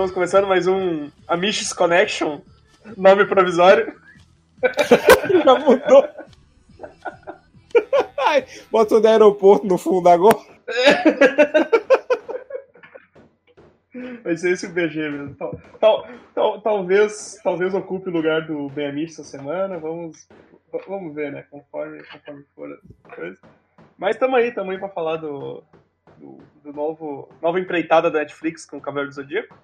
Estamos começando mais um Amish Connection, nome provisório. Já mudou. Ai, bota o aeroporto no fundo agora. Vai ser esse o BG mesmo. Tal, tal, tal, talvez, talvez ocupe o lugar do Ben Amish essa semana. Vamos, vamos ver, né? Conforme, conforme for a coisa. Mas tamo aí, tamo aí pra falar do, do, do novo nova empreitada da Netflix com o Cavaleiro do Zodíaco.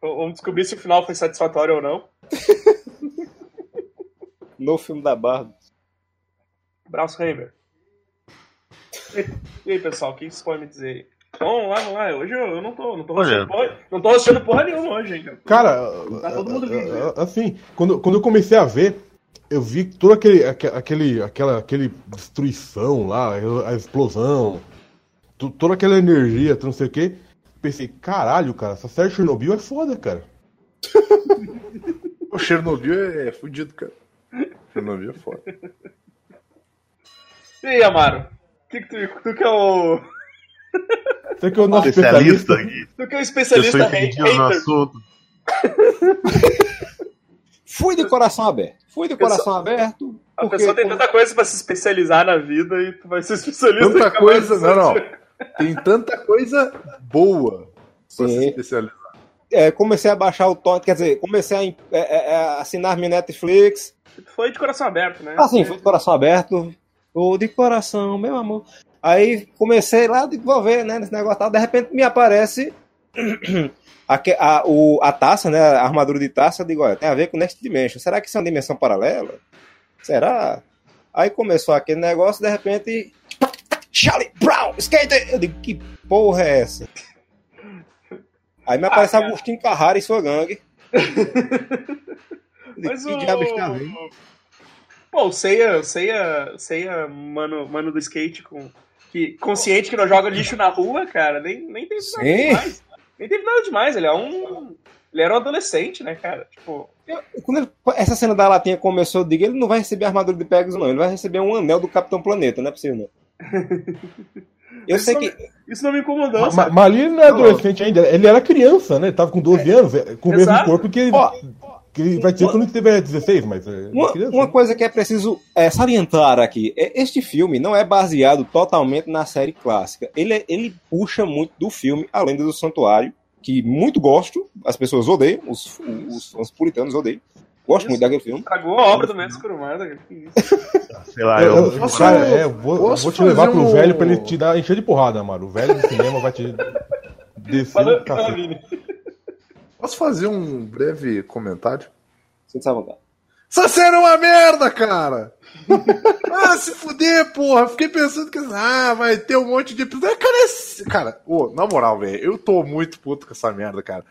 Vamos descobrir se o final foi satisfatório ou não. No filme da Barba. Braço Heimer. E, aí, pessoal, o que vocês podem me dizer aí? Vamos lá, vamos lá. Hoje eu, eu não tô, não tô rosteando porra, não tô porra nenhuma hoje, hein, cara. Tá todo mundo vindo, né? assim, quando, quando eu comecei a ver, eu vi toda aquele, aque- aquele, aquela aquele destruição lá, a explosão, toda aquela energia, não sei o que. Pensei, caralho, cara, essa série Chernobyl é foda, cara. O Chernobyl é fudido, cara. Chernobyl é foda. E aí, Amaro? Que que tu, tu que é o. Você que é o nosso Especialista especialista. aqui. Tu que é o especialista entendido no hater. assunto. Fui de coração aberto. Fui de coração aberto. A porque- pessoa tem tanta coisa pra se especializar na vida e tu vai ser especialista Tanta coisa, do não, não. Tem tanta coisa boa pra se Sim. especializar. É, comecei a baixar o tom, quer dizer, comecei a, é, é, é, assinar minha Netflix. Foi de coração aberto, né? Assim, fui de coração aberto. Ou de coração, meu amor. Aí comecei lá a desenvolver, né, nesse negócio tal. De repente me aparece a, que- a, o, a taça, né, a armadura de taça. Eu digo, olha, tem a ver com Next Dimension. Será que isso é uma dimensão paralela? Será? Aí começou aquele negócio, de repente... Charlie Brown, skater! Eu digo, que porra é essa? Aí me aparece Ah. Agostinho Carrara e sua gangue. Eu digo, Mas que o. diabo está vendo? Pô, o Seiya, o Seiya, Seiya mano, mano do skate com. Que, consciente que não joga lixo na rua, cara, nem, nem teve nada Sim. demais. Nem teve nada demais, ele é um. Ele era um adolescente, né, cara? Tipo. Quando ele- essa cena da latinha começou, eu digo, ele não vai receber armadura de Pegasus, não. Ele vai receber um anel do Capitão Planeta, não é possível, não. Eu Mas sei isso que. Isso não me incomodou, Mas, sabe? mas ali não é adolescente ainda, ele era criança, né? Ele tava com 12 anos, é, com o mesmo Exato. corpo que, Ó, que ele vai ter quando ele tiver 16, mas é uma, criança. uma né? coisa que é preciso é, salientar aqui: é, este filme não é baseado totalmente na série clássica. Ele, é- ele puxa muito do filme A Lenda do Santuário, que muito gosto, as pessoas odeiam, os, os, os puritanos odeiam. Gosto Isso. muito daquele filme. Estragou a obra do Mestre Kurumada, isso? Sei lá, Eu, eu. eu- Posso- cara, é, eu vou, vou te levar pro um- velho pra ele te dar encher de porrada, mano. O velho do cinema vai te descer Fala, o fala, cacete. Vini. Posso fazer um breve comentário? Sinta-se à vontade. Essa série é uma merda, cara! ah, se fuder, porra! Fiquei pensando que ah, vai ter um monte de episódio. Cara, esse... cara ô, na moral, velho, eu tô muito puto com essa merda, cara.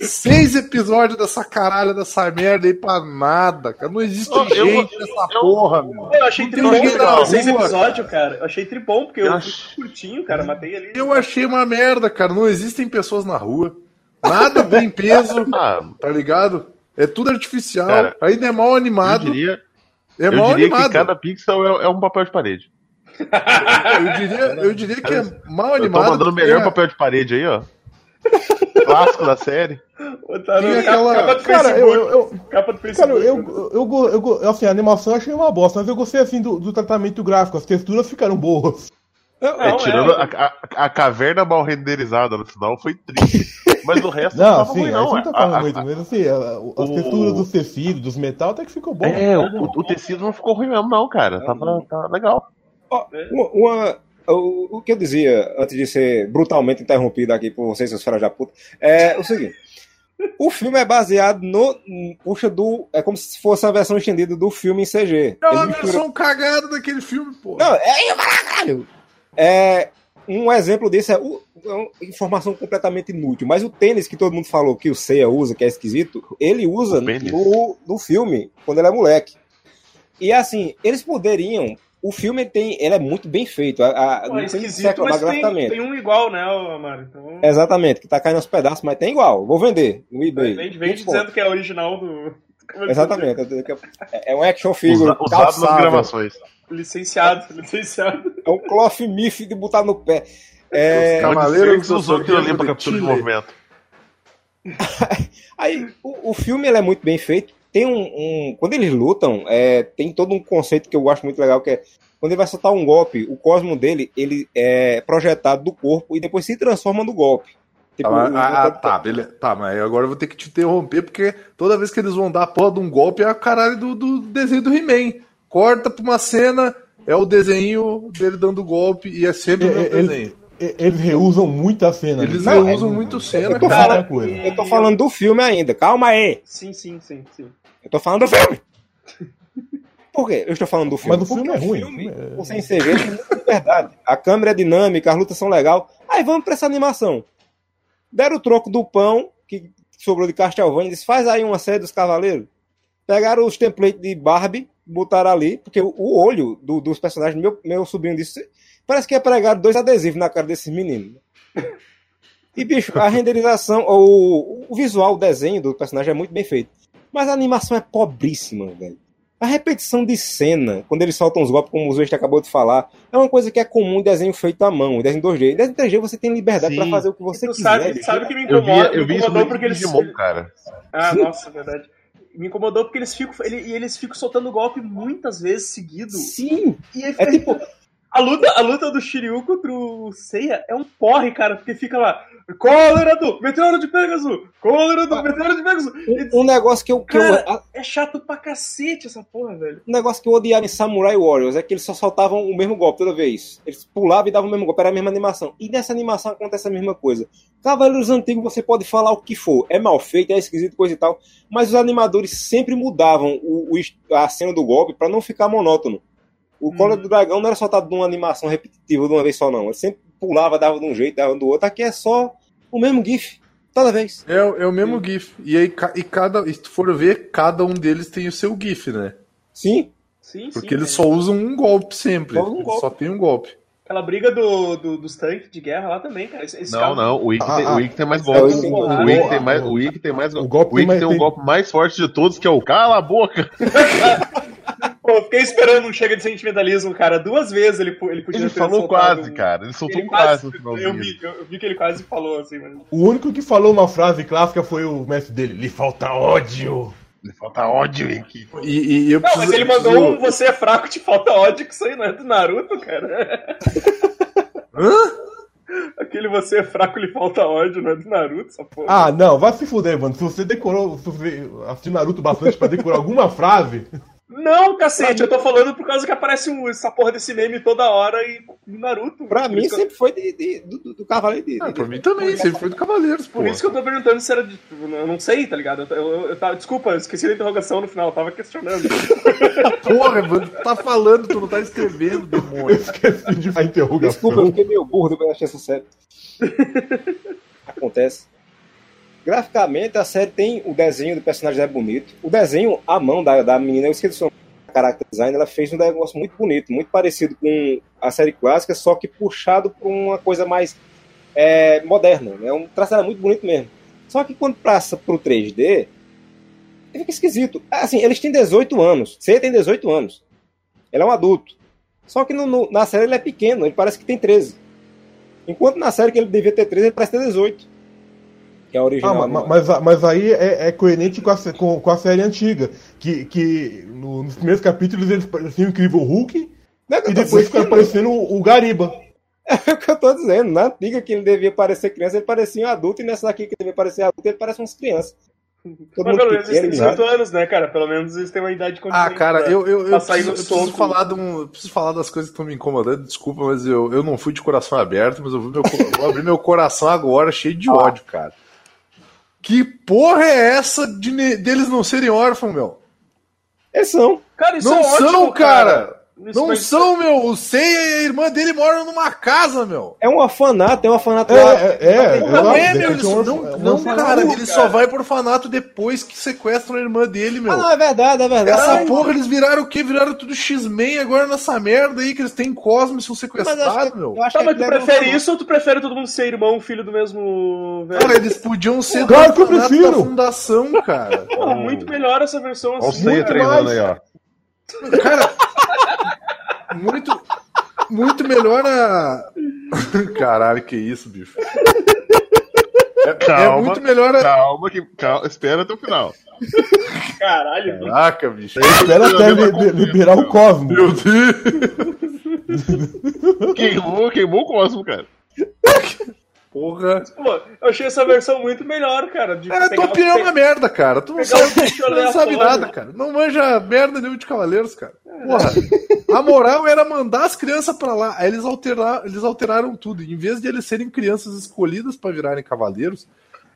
Seis episódios dessa caralho dessa merda aí pra nada, cara. Não existe Eu- eu- gente nessa eu- porra, meu. Eu achei tribom na seis episódios, cara. Eu achei tribom, porque eu, Eu fui acho- curtinho, cara. Matei ali. Eu achei uma merda, cara. Não existem pessoas na rua. Nada tem peso, Ah, tá ligado? É tudo artificial. Cara, Ainda é mal eu animado. diria, é eu mal diria animado. que cada pixel é, é um papel de parede. Eu diria, eu diria que é mal Eu tô animado. mandando o melhor é- papel de parede aí, ó. Clássico da série. Botaram Tinha capa, aquela- capa do Cara, Facebook. eu, eu, Capa do Cara, Facebook. eu, eu, eu, eu go- assim, a animação eu achei uma bosta, mas eu gostei assim do, do tratamento gráfico, as texturas ficaram boas. Não, É, tirando é. A, a, a caverna mal renderizada no final foi triste. Mas o resto Não, tava sim, ruim, não. não tá A- falando a- muito, mas assim, a- a- as o- texturas dos tecidos, dos metal, até que ficou bom. É, o, o tecido não ficou ruim mesmo, não, cara. Tava, tava legal. Ó, uma, uma- o, o que eu dizia antes de ser brutalmente interrompido aqui por vocês, seus filhos da puta, é o seguinte. O filme é baseado no. Puxa do. É como se fosse a versão estendida do filme em CG. É uma mistura- versão cagada daquele filme, pô. Não, é caralho! É. Um exemplo disso é, o- é uma informação completamente inútil, mas o tênis que todo mundo falou que o Seiya usa, que é esquisito, ele usa no, no filme, quando ele é moleque. E assim, eles poderiam. O filme tem, ele é muito bem feito. A, a, Pô, não é tem que esquisito, reclamar mas tem, tem um igual, né, Amaro? Então, Exatamente, que tá caindo aos pedaços, mas tem igual. Vou vender no eBay. vem, vem 20 pontos. dizendo que é original do. Exatamente. É um action figure Usa, usado nas gravações. Licenciado, licenciado. É um cloth mif de botar no pé. É, Fênix do usou aquilo ali pra captura de movimento. Aí, o, o filme ele é muito bem feito. Tem um, um- Quando eles lutam, é, tem todo um conceito que eu acho muito legal, que é quando ele vai soltar um golpe, o cosmo dele ele é projetado do corpo e depois se transforma no golpe. Tipo, Ah, ah, o- tá, beleza. Tá, mas agora eu vou ter que te interromper, porque toda vez que eles vão dar a porra de um golpe é a caralho do, do desenho do He-Man. Corta pra uma cena, é o desenho dele dando golpe e é sempre o mesmo Eles, desenho. eles reusam muita cena. Eles ali. reusam muito cena, eu tô cara. falando- coisa. Eu tô falando do filme ainda, calma aí. Sim, sim, sim, sim. Eu tô falando do filme. Por quê? Eu estou falando do filme. Mas o filme Porque é ruim. filme, é- CV tem muita liberdade. A câmera é dinâmica, as lutas são legal. Aí vamos pra essa animação. Deram o troco do pão que sobrou de Castlevania e disse: faz aí uma série dos Cavaleiros. Pegaram os templates de Barbie, botaram ali, porque o, olho do- dos personagens, meu, meu sobrinho disse: parece que é pregado dois adesivos na cara desses meninos. E, bicho, a renderização, o, o visual, o desenho do personagem é muito bem feito. Mas a animação é pobríssima, velho. A repetição de cena, quando eles soltam os golpes, como o Zueste acabou de falar, é uma coisa que é comum em desenho feito à mão, em desenho 2D. Em desenho 3D você tem liberdade Sim. pra fazer o que você tu quiser. sabe, sabe que me Eu vi, incomoda, eu me incomodou porque eles. Digimon, cara. Ah, nossa, verdade. Me incomodou porque eles ficam. Ele, e eles ficam soltando golpe muitas vezes seguido. Sim, E aí é fica- tipo, A luta, a luta do Shiryu contra o Seiya é um porre, cara, porque fica lá. Cólera do Meteoro de Pegasus! Cólera do Meteoro de Pegasus! Um, um negócio que eu, que eu Cara, a- É chato pra cacete essa porra, velho. um negócio que eu odiava em Samurai Warriors é que eles só soltavam o mesmo golpe toda vez. Eles pulavam e davam o mesmo golpe, era a mesma animação. E nessa animação acontece a mesma coisa. Cavaleiros Antigos você pode falar o que for, é mal feito, é esquisito, coisa e tal, mas os animadores sempre mudavam o, o a cena do golpe pra não ficar monótono. O Cola do Dragão não era soltado de uma animação repetitiva de uma vez só, não. Ele sempre pulava, dava de um jeito, dava do outro. Aqui é só o mesmo GIF, toda vez. É, o- é o mesmo GIF. E aí, e cada, e se tu for ver, cada um deles tem o seu GIF, né? Sim, Sim, Porque sim. eles é. só usam um golpe sempre. Só um golpe. só tem um golpe. Aquela briga do, do- dos tanques de guerra lá também, cara. Esse, esse Não, cara- não, o Ikki Ah, tem, ah. tem mais É, golpes. o Ikki- O Ikki tem mais, o Ikki tem mais, O golpe o Ikki mais- tem um tem- golpe mais forte de todos, que é o cala a boca. Pô, eu fiquei esperando um chega de sentimentalismo, cara. Duas vezes ele, ele podia Ele ter falou quase, um- cara. Ele soltou Ele um quase no eu, finalzinho. vi, eu, eu vi que ele quase falou assim, mas. O único que falou uma frase clássica foi o mestre dele. Lhe falta ódio. Ele falta ódio, Ikki. E, e eu Não, mas ele mandou um você é fraco, te falta ódio, que isso aí não é do Naruto, cara. Hã? Aquele você é fraco, lhe falta ódio, não é do Naruto, essa porra. Ah, não, vai se fuder, mano. Se você decorou, se você assistiu Naruto bastante pra decorar alguma frase, Não, cacete, eu tô falando por causa que aparece um- essa porra desse meme toda hora e no Naruto. pra mim eu- sempre foi de, de- do, do- Cavaleiro de. Ah, de- pra mim também, sempre foi do Cavaleiros, pô. Por isso que eu tô perguntando se era de. Eu não sei, tá ligado? Eu, eu- eu tava- desculpa, eu esqueci da interrogação no final, eu tava questionando. Porra, mano, tu tá falando, tu não tá escrevendo, eu demônio. esqueci de fazer interrogação. Desculpa, eu fiquei meio burro depois de assistir essa série. Acontece. Graficamente, a série tem o desenho do personagem é bonito. O desenho, a mão da, da menina, eu esqueci o nome, character design, ela fez um negócio muito bonito, muito parecido com a série clássica, só que puxado para uma coisa mais é, moderna. É um traçado muito bonito mesmo. Só que quando passa pro 3D, fica esquisito. Assim, eles têm 18 anos. Você tem 18 anos. Ele é um adulto. Só que no- no- na série ele é pequeno, ele parece que tem 13. Enquanto na série que ele devia ter 13, ele parece ter 18. Que é a Ah, original. ma- ma- mas, mas aí é, é coerente com a, com, com a série antiga. Que, que no- nos primeiros capítulos eles pareciam o Incrível Hulk é e depois ficaram aparecendo o, o Gariba. É o que eu tô dizendo. Na antiga que ele devia parecer criança, ele parecia um adulto, e nessa daqui que ele devia parecer adulto, ele parece umas crianças. Todo Mas pelo menos eles têm pequeno, 18 anos, né, cara? Pelo menos eles têm uma idade Ah, cara, eu, eu, eu, preciso, eu preciso falar de um, eu preciso falar das coisas que estão me incomodando. Desculpa, mas eu, eu não fui de coração aberto, mas eu vou, meu, vou abrir meu coração agora, cheio de ódio, cara. Que porra é essa de deles não serem órfãos, meu? Eles são. Cara, isso não é ótimo, são, cara! Isso, Não são, meu! O Seiya e a irmã dele moram numa casa, meu! É um orfanato, é um orfanato É, lá. é, é, Não, é, meu, eles, não, não cara, cara. ele só vai pro orfanato depois que sequestram a irmã dele, meu. Ah, não, é verdade, é verdade. Essa Ai, porra, eles viraram o quê? Viraram tudo X-Men agora nessa merda aí que eles têm Cosmo e são mas eu acho sequestrados, que- meu. eu acho Tá, que mas tu um prefere isso ou tu prefere todo mundo ser irmão, filho do mesmo velho? Cara, eles podiam ser Claro que eu prefiro. da fundação, cara. Muito melhor essa versão Olha o assim. Treinando aí, ó. Cara, muito, muito melhor a, Caralho, que isso, bicho. É, é Calma, muito melhor. a- Calma, que, calma, espera até o final. Caralho. Caraca, bicho. Espera até li- li- liberar o Cosmo. Meu Deus. Queimou, queimou o Cosmo, cara. Porra. Pô, eu achei essa versão muito melhor, cara. De É, tua opinião é uma merda, cara. Tu não sabe, não sabe nada, cara. Não manja merda nenhuma de Cavaleiros, cara. Porra. A moral era mandar as crianças pra lá. Aí eles, alterar, eles alteraram tudo. Em vez de eles serem crianças escolhidas pra virarem cavaleiros,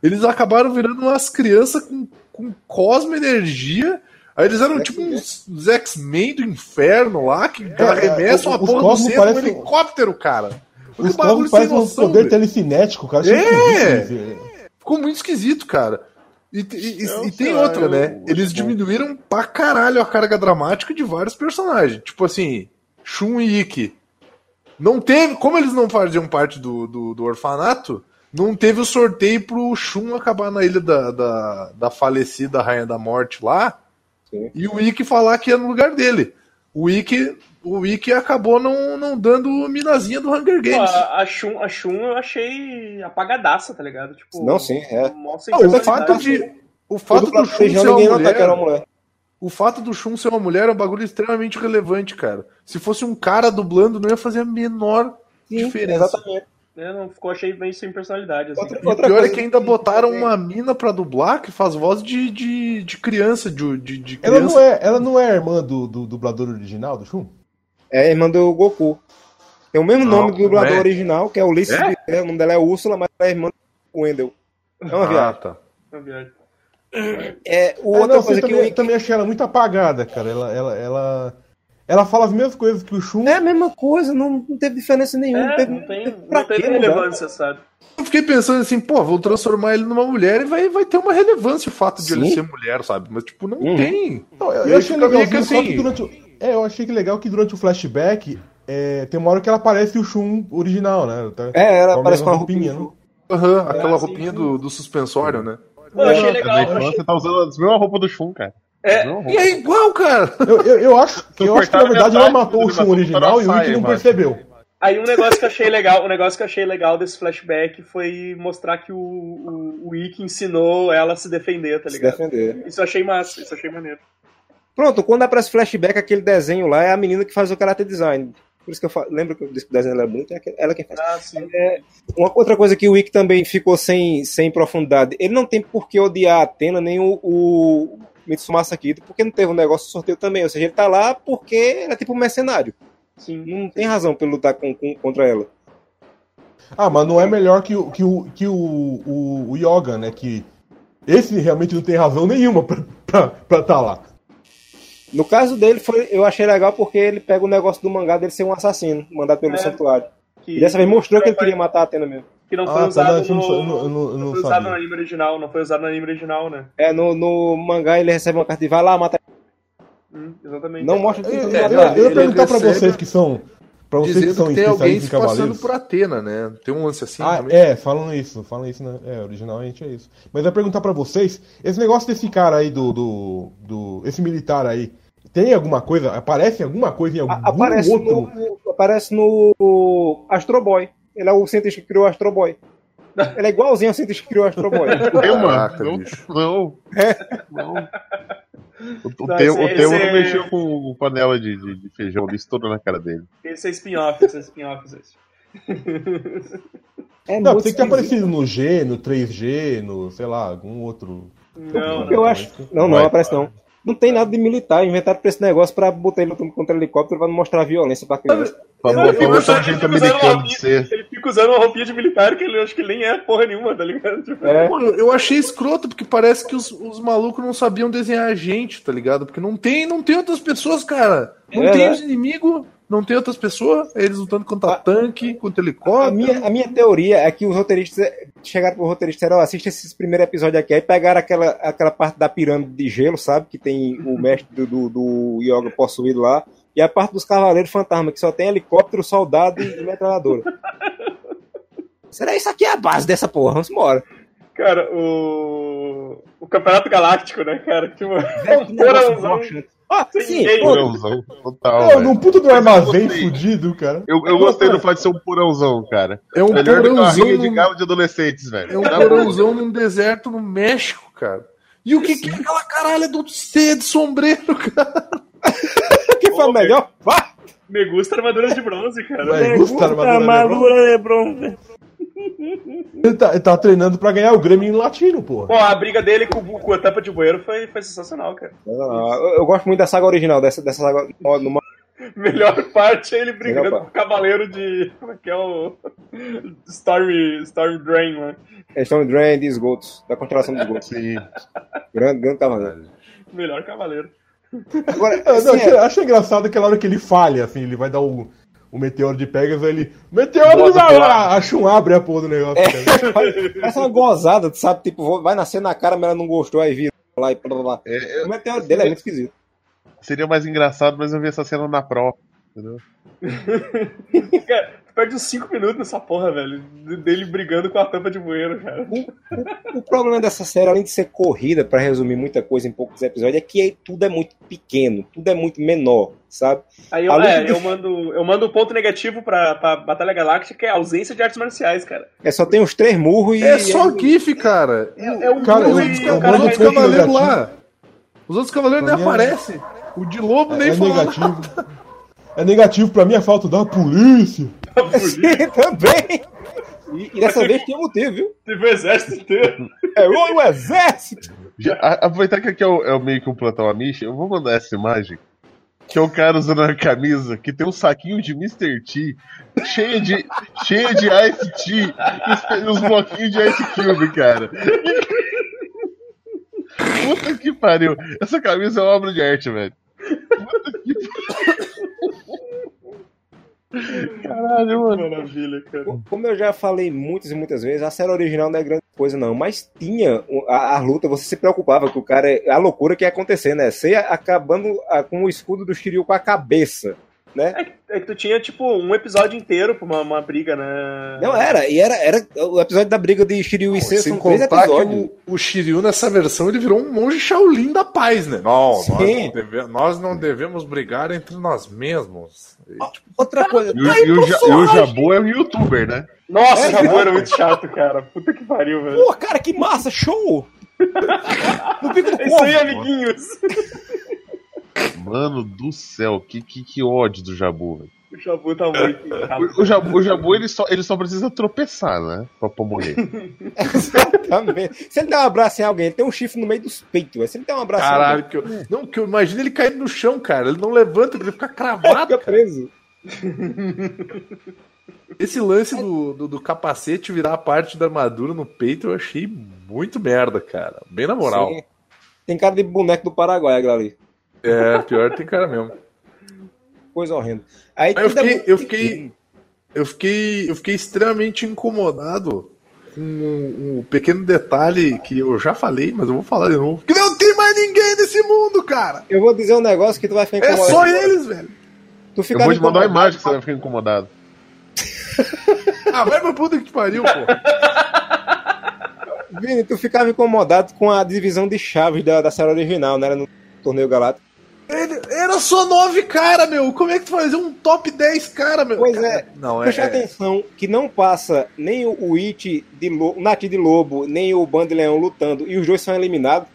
eles acabaram virando umas crianças com, com cosmo energia. Aí eles eram tipo uns, uns X-Men do inferno lá, que arremessam é, a porra do centro com um helicóptero, cara. Os Cosmos parecem um poder velho. telecinético, cara. É! Achei Ficou muito esquisito, cara. E, e- Eu e tem lá, outra, eu- né? Eles diminuíram pra caralho a carga dramática de vários personagens. Tipo assim, Shun e Ikki. Não teve. Como eles não faziam parte do, do, do orfanato, não teve o sorteio pro Shun acabar na ilha da, da, da falecida Rainha da Morte lá. Sim. E o Ikki falar que ia no lugar dele. O Ikki, o Ikki acabou não, não dando minazinha do Hunger Pô, Games. a, a, Shun, a Shun eu achei apagadaça, tá ligado? Tipo, Não, sim, é. Não, o fato de. O fato do Shun ser uma mulher, que era uma mulher. O fato do Shun ser uma mulher é um bagulho extremamente relevante, cara. Se fosse um cara dublando, não ia fazer a menor Sim, diferença. exatamente. É, não, ficou, achei bem sem personalidade, assim. Outra- E o pior é que ainda que- botaram uma mina pra dublar que faz voz de, de, de criança, de, de, de Ela criança. não é, ela não é a irmã do, do dublador original do Shun? É a irmã do Goku. Tem o mesmo Não, nome do dublador é. original, que é Ulisses. É? É? O nome dela é Úrsula, mas ela é irmã do Wendel. É uma Ah, viagem. tá. Uma viagem. É, o É, outra não, coisa eu que também, o também achei ela muito apagada, cara. Ela, ela, ela, ela fala as mesmas coisas que o Shun. É a mesma coisa, não, não teve diferença nenhuma. não É, teve, não tem, pra não teve relevância, sabe? Eu fiquei pensando assim, pô, vou transformar ele numa mulher e vai, vai ter uma relevância o fato de ele Sim. ser mulher, sabe? Mas, tipo, não Uhum. tem. Não, eu, eu achei legalzinho, que só assim- que durante o... É, eu achei que legal que durante o flashback é, tem uma hora que ela aparece o Shun original, né? Tá- É, ela com a parece com uma roupinha. né? Aham, aquela roupinha do, do suspensório, né? Pô, eu achei É, legal. Na eu achei- infância tá usando a mesma roupa do Shun, cara. É, E é igual, cara! Eu, eu, eu acho, eu acho que na verdade ela metade, matou o Shun original e o Ikki não percebeu. Aí um negócio que eu achei legal, um negócio que eu achei legal desse flashback foi mostrar que o, o, o Ikki ensinou ela a se defender, tá Se ligado? defender. Isso eu achei massa, isso eu achei maneiro. Pronto, quando aparece flashback, aquele desenho lá é a menina que faz o character design. Por isso que eu falo, lembro que eu disse que o desenho dela é bonito, é ela quem faz. Ah, sim. Uma outra coisa que o Wick também ficou sem, sem profundidade, ele não tem por que odiar a Atena nem o, o Mitsumasa Kido, porque não teve um negócio de sorteio também. Ou seja, ele tá lá porque ele é tipo um mercenário. sim. Não tem razão pra ele lutar com, com- contra ela. Ah, mas não é melhor que o, que o, que o, o, o Yoga, né? Que esse realmente não tem razão nenhuma pra estar pra tá lá. No caso dele, foi, eu achei legal porque ele pega o negócio do mangá dele ser um assassino, mandado pelo É. santuário. Que, E dessa vez mostrou que ele queria matar a Atena mesmo. que não Ah, foi tá, usado não no, não- não- foi usado no anime original, não foi usado no anime original, né? É, no, no mangá ele recebe uma carta de vai lá, mata. Hum, exatamente. Não mostra que Eu, ia perguntar pra vocês que são. Pra vocês que Dizendo são que tem alguém se passando por Atena, né? Tem um lance assim Ah, também. é, falam isso, falam isso, né? É, originalmente é isso. Mas eu ia perguntar pra vocês, esse negócio desse cara aí do, do, do- esse militar aí, tem alguma coisa, aparece alguma coisa em algum aparece, outro? no, aparece no Astro Boy. Ele é o cientista que criou o Astro Boy. Ele é igualzinho ao cientista que criou o Astro Boy. Eu, mano. Caraca, Não, bicho. não. Não. O, o Não, Temo, esse- o não mexeu com panela de, de, de feijão ali, estourou na cara dele. Esse é spin-off, esse é spin-off. É Não, tem que ter aparecido no G, no 3G, no, sei lá, algum outro. Não, Eu não. acho. Não, não, aparece não. Não tem nada de militar. Inventaram pra esse negócio pra botar ele lutando contra helicóptero pra não mostrar violência pra criança. Pra botar um sargento ele fica usando americano uma de ser. Ele fica usando uma roupinha de militar que ele acho que nem é porra nenhuma, tá ligado? Tipo, É. Mano, eu achei escroto, porque parece que os, os malucos não sabiam desenhar a gente, tá ligado? Porque não tem, não tem outras pessoas, cara. Não É, tem né? os inimigos, não tem outras pessoas. Eles lutando contra A- tanque, contra A helicóptero. minha, a minha teoria é que os roteiristas chegaram pro roteirista e disseram, ó, assista esse primeiro episódio aqui, aí pegaram aquela, aquela parte da pirâmide de gelo, sabe? Que tem o mestre do, do, do Yoga possuído lá, e a parte dos cavaleiros fantasma, que só tem helicóptero, soldado e metralhadora. Será isso aqui é a base dessa porra? Vamos embora. Cara, o. O Campeonato Galáctico, né, cara? Tipo, Velho, que um broxante. Sim, pô, Porãozão total. Não, num puto do armazém fudido, cara. Eu, eu gostei do fato de ser um porãozão, cara. É um Melhor porãozão rinha de num- galo de adolescentes, velho. É um boa. porãozão num deserto no México, cara. E o que, que é aquela caralha do C de sombreiro, cara? que foi melhor? Vá! Me gusta armadura de bronze, cara. Vai, Gusta, armadura armadura de bronze. Ele tá, ele tá treinando pra ganhar o Grêmio em latino, porra. Pô, a briga dele com, com a tampa de bueiro foi, foi sensacional, cara. Ah, eu, eu gosto muito da saga original, dessa, dessa saga. no- numa- Melhor parte é ele brigando Melhor com o cavaleiro de. Como é que é o. Storm, Storm Drain, mano. Questão de Drain de esgotos, da constelação dos esgotos. Sim. Grande, grande cavaleiro. Melhor cavaleiro. Agora, assim, não, é- eu acho engraçado aquela hora que ele falha, assim, ele vai dar o, o meteoro de Pegasus, ele. Meteoro de o lá! Acha um abre a porra do negócio. cara. Parece uma gozada, tu sabe? Tipo, vai nascer na cara, mas ela não gostou, aí vira lá e blá blá blá. É, O meteoro dele é muito esquisito. seria mais engraçado, mas eu vi essa cena na prova. Entendeu? Cara, tu perde uns 5 minutos nessa porra, velho. de- Dele brigando com a tampa de bueiro, cara. O problema dessa série, além de ser corrida, pra resumir muita coisa em poucos episódios, é que tudo é muito pequeno, tudo é muito menor, sabe? Aí eu, é, do- eu mando eu mando um ponto negativo pra, pra Batalha Galáctica, que é a ausência de artes marciais, cara. É só tem uns três murros e. É só GIF, cara. É, é um Cara, burro eu- e eu o cara vai lá. Os outros cavaleiros nem é- aparecem. O de lobo nem É fala. negativo. É negativo pra mim a falta da polícia. Sim, também! E, e dessa vez tinha motivo, viu? Teve o exército inteiro. É o, o exército! Já- a- aproveitar que aqui é, o, é o meio que um plantão Amish, eu vou mandar essa imagem. Que é o cara usando uma camisa que tem um saquinho de Mr. T cheio de, cheio de Ice Tea e os, os bloquinhos de Ice Cube, cara. Puta que pariu. Essa camisa é uma obra de arte, velho. Puta que Caralho, mano. Maravilha, cara. Como eu já falei muitas e muitas vezes, a série original não é grande coisa, não. Mas tinha a, a luta, você se preocupava que o cara. A loucura que ia acontecer, né? Você ia acabando ah, com o escudo do Shiryu com a cabeça. Né? É que tu tinha, tipo, um episódio inteiro pra uma, uma briga, né? Não, era, e era, era o episódio da briga de Shiryu e C Sem são três contar que episódios. o, o Shiryu nessa versão ele virou um monge Shaolin da paz, né? Não, nós Sim. não, deve- nós não devemos brigar entre nós mesmos. E, tipo, Outra coisa. E o, e o e o Jabu é um youtuber, né? Nossa, É, o Jabu era muito chato, cara. Puta que pariu, velho. Pô, cara, que massa, show! no pico do É isso aí, amiguinhos. Mano do céu, que, que, que ódio do Jabu, velho. O Jabu tá muito. O, o Jabu, o Jabu ele, só, ele só precisa tropeçar, né? Pra, pra morrer. Exatamente. Se ele der um abraço em alguém, ele tem um chifre no meio dos peitos. velho. Se ele der um abraço caralho, que eu, não, que eu imagino ele caindo no chão, cara. Ele não levanta, ele fica cravado. fica preso. Esse lance do, do, do capacete virar parte da armadura no peito eu achei muito merda, cara. Bem na moral. Sim. Tem cara de boneco do Paraguai, ali. É, pior tem cara mesmo. Coisa horrenda. Aí, Eu tudo é fiquei, muito eu fiquei, eu fiquei, eu fiquei extremamente incomodado com um, um pequeno detalhe que eu já falei, mas eu vou falar de novo. Que não tem mais ninguém nesse mundo, cara. Eu vou dizer um negócio que tu vai ficar É incomodado. só eles, velho. Tu Eu ficava vou te mandar uma imagem que você vai ficar incomodado. Ah, vai pra puta que te pariu, pô. Vini, tu ficava incomodado com a divisão de chaves da, da série original, né? Era no torneio galáctico. Ele- era só nove cara, meu. Como é que tu fazia um top 10 cara, meu? Pois Cara, é. Não, é. Preste é- atenção que não passa nem o, It de Lobo, o Nati de Lobo, nem o Band de Leão lutando, e os dois são eliminados.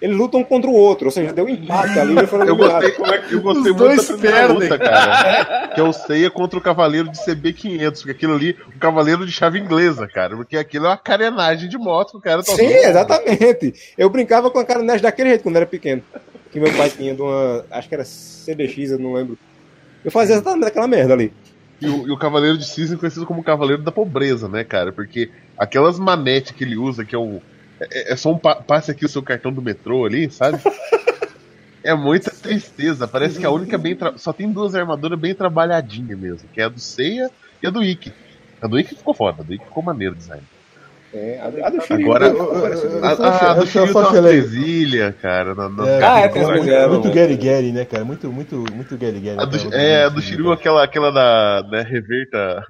Eles lutam um contra o outro, ou seja, deu empate ali e foram Eu eliminados. gostei, eu gostei Os muito da primeira luta, cara. Que é o Seiya contra o Cavaleiro de CB500. Porque aquilo ali, o Cavaleiro de chave inglesa, cara. Porque aquilo é uma carenagem de moto que o cara tá Sim, usando. exatamente. Eu brincava com a carinete daquele jeito quando era pequeno. Que meu pai tinha de uma. Acho que era CBX, eu não lembro. Eu fazia exatamente aquela merda ali. E o, e o Cavaleiro de Cisne é conhecido como Cavaleiro da Pobreza, né, cara? Porque aquelas manetes que ele usa, que é um. É, é só um pa passe aqui o seu cartão do metrô ali, sabe? É muita tristeza. Parece que a única bem. tra- Só tem duas armaduras bem trabalhadinhas mesmo, que é a do Seiya e a do Ikki. A do Ikki ficou foda, a do Ikki ficou maneiro o design. É, a, a do Shiryu. Agora, Eu- eu- eu- A, a, do Shiryu tem uma presilha, cara. na- na- É, Ah, é, muito, tem muito, muito Gary Gary, né, cara? Muito, muito, muito Gary Gary. A do, é, a do Shiryu, aquela, aquela da né, reverta.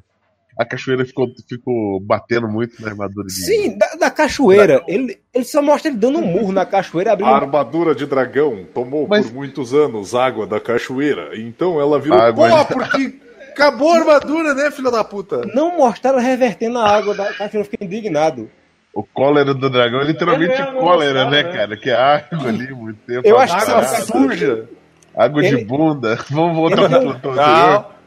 A cachoeira ficou, ficou batendo muito na armadura dele. Sim, da, da cachoeira. Ele, ele só mostra ele dando um murro na cachoeira, abrindo. A armadura de dragão tomou Mas- por muitos anos água da cachoeira. Então ela virou Água pó de- porque acabou a armadura, né, filha da puta? Não mostraram revertendo a água da cachoeira, eu fiquei indignado. O cólera do dragão é literalmente É mesmo, cólera, né, né? cara? Que é água ali, muito tempo. Eu acho que Água suja. Água de Ele- bunda. Vamos voltar Ele pro plantão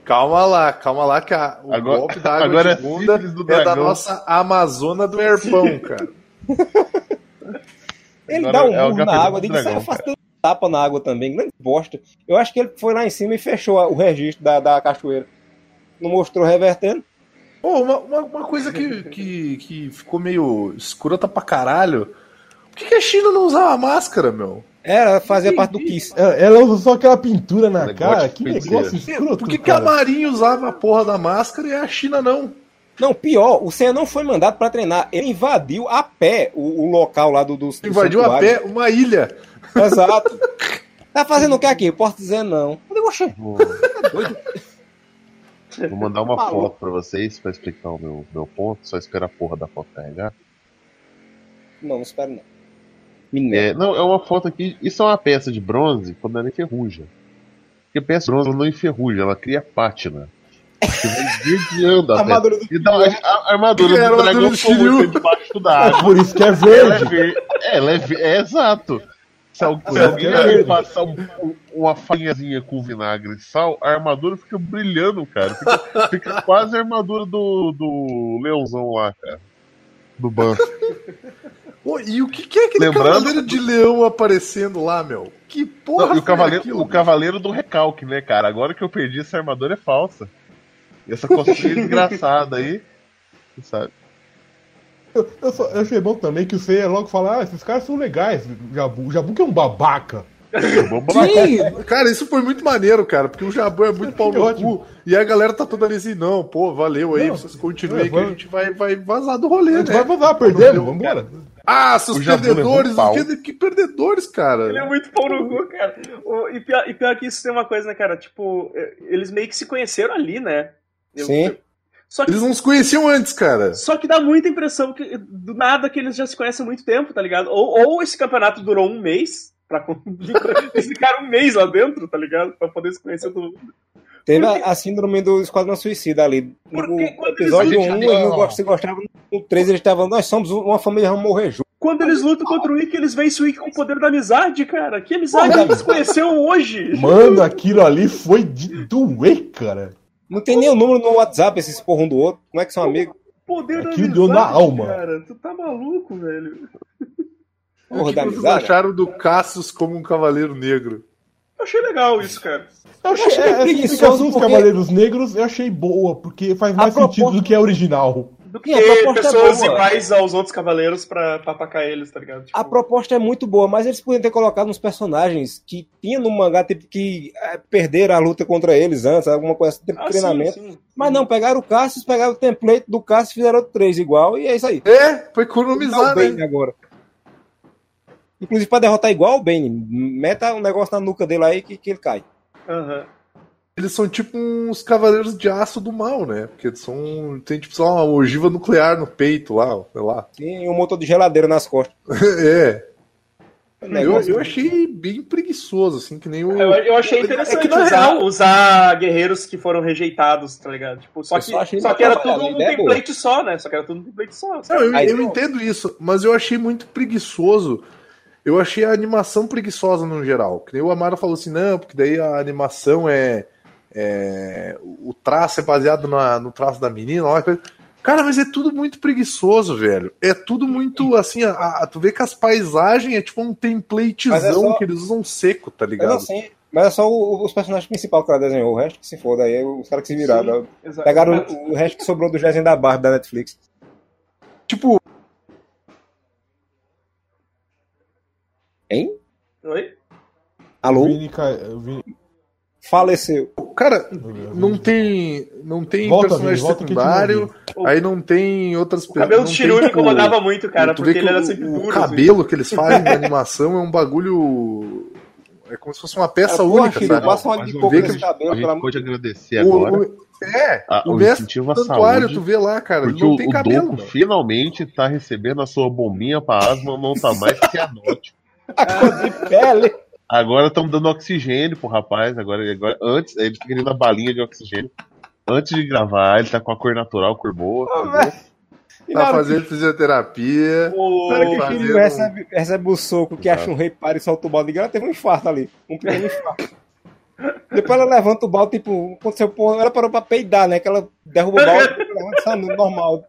Calma, lá, calma lá, que a- o Agora- golpe da água agora é de bunda do é da nossa Amazona do Herpão, cara. Ele Agora dá um é na água, ele sai afastando tapa na água também, grande bosta. Eu acho que ele foi lá em cima e fechou o registro da, da cachoeira. Não mostrou revertendo. Pô, uma, uma, uma coisa que, que, que ficou meio escrota pra caralho. Por que, que a China não usava máscara, meu? Era, fazia parte do Kiss. Ela, ela usa só aquela pintura na Negócio cara. Que negócio escroto, Por que, que a cara. Marinha usava a porra da máscara e a China não? Não, pior, o Senna não foi mandado pra treinar. Ele invadiu a pé o, o local lá do, do do Invadiu a pé uma ilha. Exato. Tá fazendo o que aqui? Eu posso dizer não. Eu digo, oxe, Vou, vou mandar uma Maluco. foto pra vocês pra explicar o meu, meu ponto. Só espera a porra da foto carregar. Não, não espero não. É, não, é uma foto aqui. Isso é uma peça de bronze quando ela enferruja. Porque peça de bronze não enferruja, ela cria pátina. Você vai desviando a peça. Armadura do Então, a, a armadura do a dragão ficou muito debaixo da água. por isso que é Ela é verde. verde. É, ela é, é exato. Se, alguém é verde. passar um- um- uma farinhazinha com vinagre e sal, a armadura fica brilhando, cara. Fica, fica quase a armadura do, do leãozão lá, cara. Do ban. Pô, e o que, que é aquele Lembrando- cavaleiro de leão aparecendo lá, meu? Que porra Não, e o cavaleiro, aquilo, o cavaleiro do recalque, né, cara? Agora que eu perdi, essa armadura é falsa. E essa costura desgraçada aí. Sabe? Eu, eu, só- eu achei bom também que você logo fala, ah, esses caras são legais. O Jabu, o Jabu que é um babaca. Vamos. Sim, Cara, isso foi muito maneiro, cara, porque o Jabu é muito pau no cu. E a galera tá toda ali assim, não, pô, valeu aí, Não, vocês continuem é, que a vamos- gente vai, vai vazar do rolê, A gente né? vai vazar, perdemos, vambora. Ah, seus perdedores, um que, que perdedores, cara? Ele é muito pau no cu, cara. O- e, pior, e pior que isso tem uma coisa, né, cara? Tipo, eh, eles meio que se conheceram ali, né? Eu- Sim. eu- que, Eles não se conheciam antes, cara. só que dá muita impressão que do nada que eles já se conhecem há muito tempo, tá ligado? Ou, ou esse campeonato durou um mês. Pra, eles ficaram um mês lá dentro, tá ligado? Pra poder se conhecer todo mundo. Teve a, a síndrome do Esquadrão Suicida ali. No Porque quando episódio eles- 1, eles não gost- se gostavam. No 3, eles estavam, nós somos uma família, vamos morrer juntos. Quando eles lutam contra o Ikki, eles vencem o Ikki com o poder da amizade, cara. Que amizade eles conheceram hoje? Mano, aquilo ali foi de doer, cara. Não tem nem o número no WhatsApp, esses porra um do outro. Como é que são amigos? Poder da Aquilo amizade, deu na alma. cara. Tu tá maluco, velho. O Porra que da vocês amizade. acharam do Cassius como um cavaleiro negro? Eu achei legal isso, cara. Eu achei, achei é, preguiçoso dos porque- Cavaleiros Negros eu achei boa, porque faz mais proposta- sentido do que a original. Do que Sim, a proposta é pessoas boa. iguais aos outros cavaleiros pra, pra atacar eles, tá ligado? Tipo, A proposta é muito boa, mas eles podiam ter colocado uns personagens que tinha no mangá, tipo, que é, perderam a luta contra eles antes, alguma coisa assim, tipo ah, sim, treinamento. sim. Mas não, pegaram o Cassius, pegaram o template do Cassius e fizeram outro três igual, e é isso aí. É, Tá o economizar, Bane né? agora. Inclusive, pra derrotar igual o Bane, meta um negócio na nuca dele aí que, que ele cai. Aham. Eles são tipo uns cavaleiros de aço do mal, né? Porque eles são. Tem tipo só uma ogiva nuclear no peito lá, sei lá. Tem um motor de geladeira nas costas. é. Eu, Negócio- eu achei bem preguiçoso, assim, que nem o. Eu, eu achei É interessante que, na usar, real- usar guerreiros que foram rejeitados, tá ligado? Tipo, só Eu que, só só que era tudo um é boa. template só, né? Só que era tudo um template só. Não, eu, eu entendo isso, mas eu achei muito preguiçoso. Eu achei a animação preguiçosa no geral. Que nem o Amaro falou assim, não, porque daí a animação é. é o traço é baseado na- no traço da menina. Lá, coisa. Cara, mas é tudo muito preguiçoso, velho. É tudo muito assim. A, a- tu vê que as paisagens é tipo um Mas templatezão é só- que eles usam seco, tá Mas ligado? assim, mas é só o- os personagens principais que ela desenhou, o resto que se foda aí, os caras que se viraram. Sim. Pegaram o, o resto que sobrou do desenho da Barbie da Netflix. Tipo, Hein? Oi? Alô? Vini, Vini- Faleceu. cara, não tem. Não tem Volta, personagem Vini, a secundário. Aí não tem outras O cabelo do tem, Shiryu me incomodava muito, cara, porque ele era o, sempre o duro. assim. cabelo que eles fazem na animação é um bagulho. É como se fosse uma peça porra, única, filho, sabe? passa um coco vi nesse que- cabelo, A gente pode agradecer O- agora. o- É, Ah, o o mestre incentivo à do santuário, saúde. tu vê lá, cara, Porque não o, tem o cabelo. Doku mano. finalmente tá recebendo a sua bombinha pra asma, não tá mais cianótico. A cor de pele. Agora estão dando oxigênio pro rapaz. Agora, agora antes, ele tá querendo a balinha de oxigênio. Antes de gravar, ele tá com a cor natural, cor boa. Na Tá fazendo fisioterapia. O... Na hora que o fazendo- Kiryu recebe, recebe o soco que acha um rei para e solta o balde de grana, teve um infarto ali. Um pequeno infarto. Depois ela levanta o balde, tipo, aconteceu, pô, ela parou pra peidar, né? Que ela derruba o balde e levanta normal.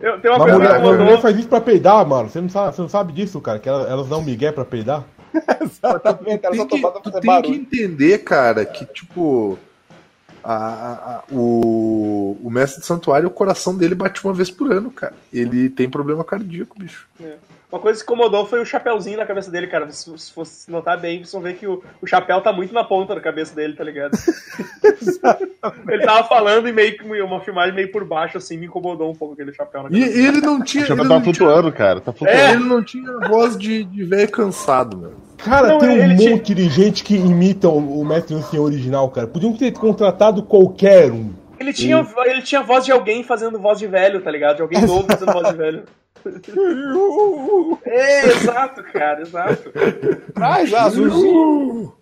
Eu, tem uma que mulher, incomodou. mulher faz isso pra peidar, mano. Você não sabe, você não sabe disso, cara. Que elas, elas dão migué pra peidar. Exatamente, ela só Tem que, pra tu fazer tem que barulho. entender, cara, que tipo. a- a- o, o mestre de santuário, o coração dele bate uma vez por ano, cara. Ele tem problema cardíaco, bicho. Uma coisa que incomodou foi o chapéuzinho na cabeça dele, cara. Se, se fosse notar bem, vocês vão ver que o, o chapéu tá muito na ponta da cabeça dele, tá ligado? ele tava falando e meio que uma filmagem meio por baixo, assim, me incomodou um pouco aquele chapéu na cabeça. e ele não tinha. O chapéu Ele tá tinha, flutuando, cara. Tá flutuando. É. ele não tinha voz de, de velho cansado, meu. Cara, Não, tem um monte de gente que imita o, o mestre ancião original, cara. Podiam ter contratado qualquer um. Ele tinha, ele tinha voz de alguém fazendo voz de velho, tá ligado? De alguém novo fazendo voz de velho. É, exato, cara, exato. Traz azulzinho.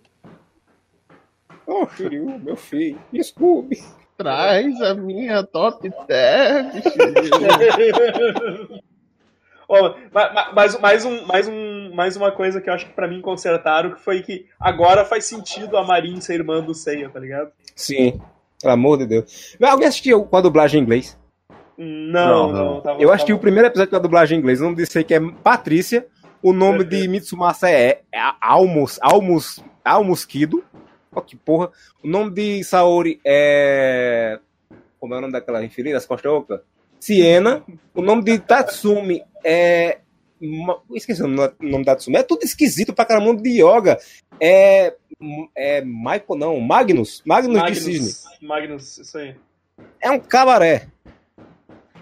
Ô, filho, meu filho, desculpe. Traz a minha top tab. Ó, ma- ma- mais, mais, um, mais, um, mais uma coisa que eu acho que pra mim consertaram, que foi que agora faz sentido a Marin ser irmã do Seiya, tá ligado? Sim, pelo amor de Deus. Alguém assistiu com a dublagem em inglês? Não, Não, não. não. Eu assisti o primeiro episódio com a dublagem em inglês. O nome disso aí que é Patrícia. O nome de Mitsumasa é, é Almos, Almos, Almosquido. Ó, que porra. O nome de Saori é. Como é o nome daquela infeliz das costas oca? Siena. O nome de Tatsumi é. Esqueci o nome da Tatsumi. É tudo esquisito pra caramba. O nome de Yoga é. É Michael, não. Magnus. Magnus, de Cisne. Magnus, Magnus, isso aí. É um cabaré.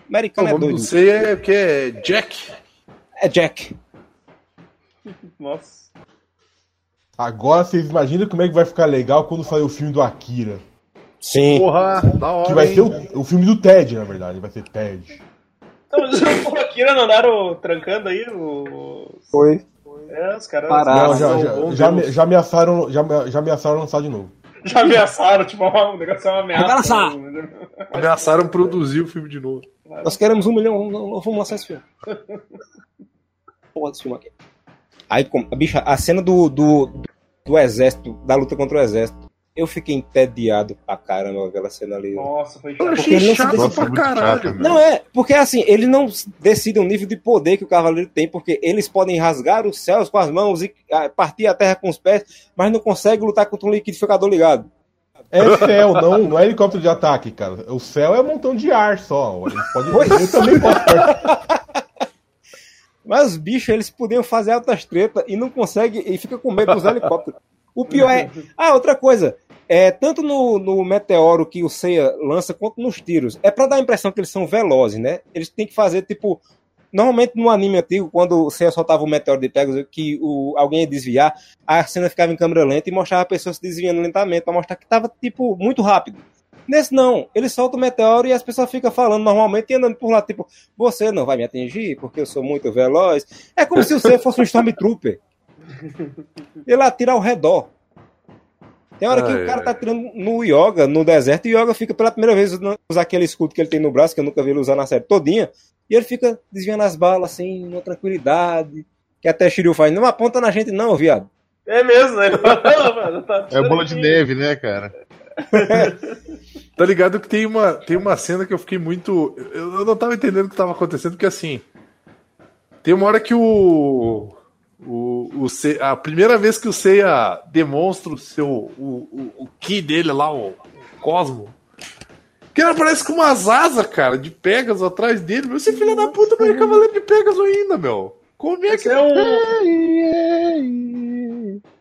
Americano o é doido. do C é que é Jack. É Jack. Nossa. Agora vocês imaginam como é que vai ficar legal quando sair o filme do Akira. Sim. Porra, da hora. Que vai hein? ser o, o filme do Ted, na verdade. Vai ser Ted. Então, o Akira não andaram trancando aí? O... Foi. É, os caras Pararam. Não, já, já, já, me- já ameaçaram, já, já ameaçaram lançar de novo. já ameaçaram, tipo, um negócio é uma ameaça. Ameaçar. Ameaçaram produzir o filme de novo. Nós queremos um milhão, vamos lançar esse filme. Porra desse filme aqui. Aí, como, bicha, a cena do, do, do exército, da luta contra o exército, eu fiquei entediado pra caramba com aquela cena ali. Nossa, foi Eu chato. Ele achei não chato pra caralho. Não é, porque assim, eles não decidem o nível de poder que o cavaleiro tem, porque eles podem rasgar os céus com as mãos e ah, partir a terra com os pés, mas não conseguem lutar contra um liquidificador ligado. É céu, não, não é helicóptero de ataque, cara. O céu é um montão de ar só. Pode, eu também posso. Mas os bichos, eles podiam fazer altas tretas e não conseguem, e fica com medo dos helicópteros. O pior é. Ah, outra coisa. É, tanto no, no meteoro que o Seiya lança, quanto nos tiros. É pra dar a impressão que eles são velozes, né? Eles têm que fazer, tipo. Normalmente no anime antigo, quando o Seiya soltava o meteoro de Pegasus, que o, alguém ia desviar, a cena ficava em câmera lenta e mostrava a pessoa se desviando lentamente, pra mostrar que tava, tipo, muito rápido. Nesse não, ele solta o meteoro e as pessoas ficam falando normalmente e andando por lá, tipo, você não vai me atingir porque eu sou muito veloz. É como se você fosse um Stormtrooper. Ele atira ao redor. Tem hora que Ai, o cara ai. tá atirando no Yoga, no deserto, e o Yoga fica pela primeira vez usando usar aquele escudo que ele tem no braço, que eu nunca vi ele usar na série todinha, e ele fica desviando as balas assim, numa tranquilidade. Que até Shiryu faz, não aponta na gente não, viado. É mesmo, né? Tá É bola de neve, né, cara? Tá ligado que tem uma, tem uma cena que eu fiquei muito. Eu, eu não tava entendendo o que tava acontecendo, porque assim. Tem uma hora que o. O, o Se- a primeira vez que o Seiya demonstra o seu. O, o, o ki dele lá, o Cosmo. Que ele aparece com umas asas, cara, de Pegasus atrás dele. Meu, esse filho da puta não é cavaleiro de Pegasus ainda, meu. Como é que. Isso é um.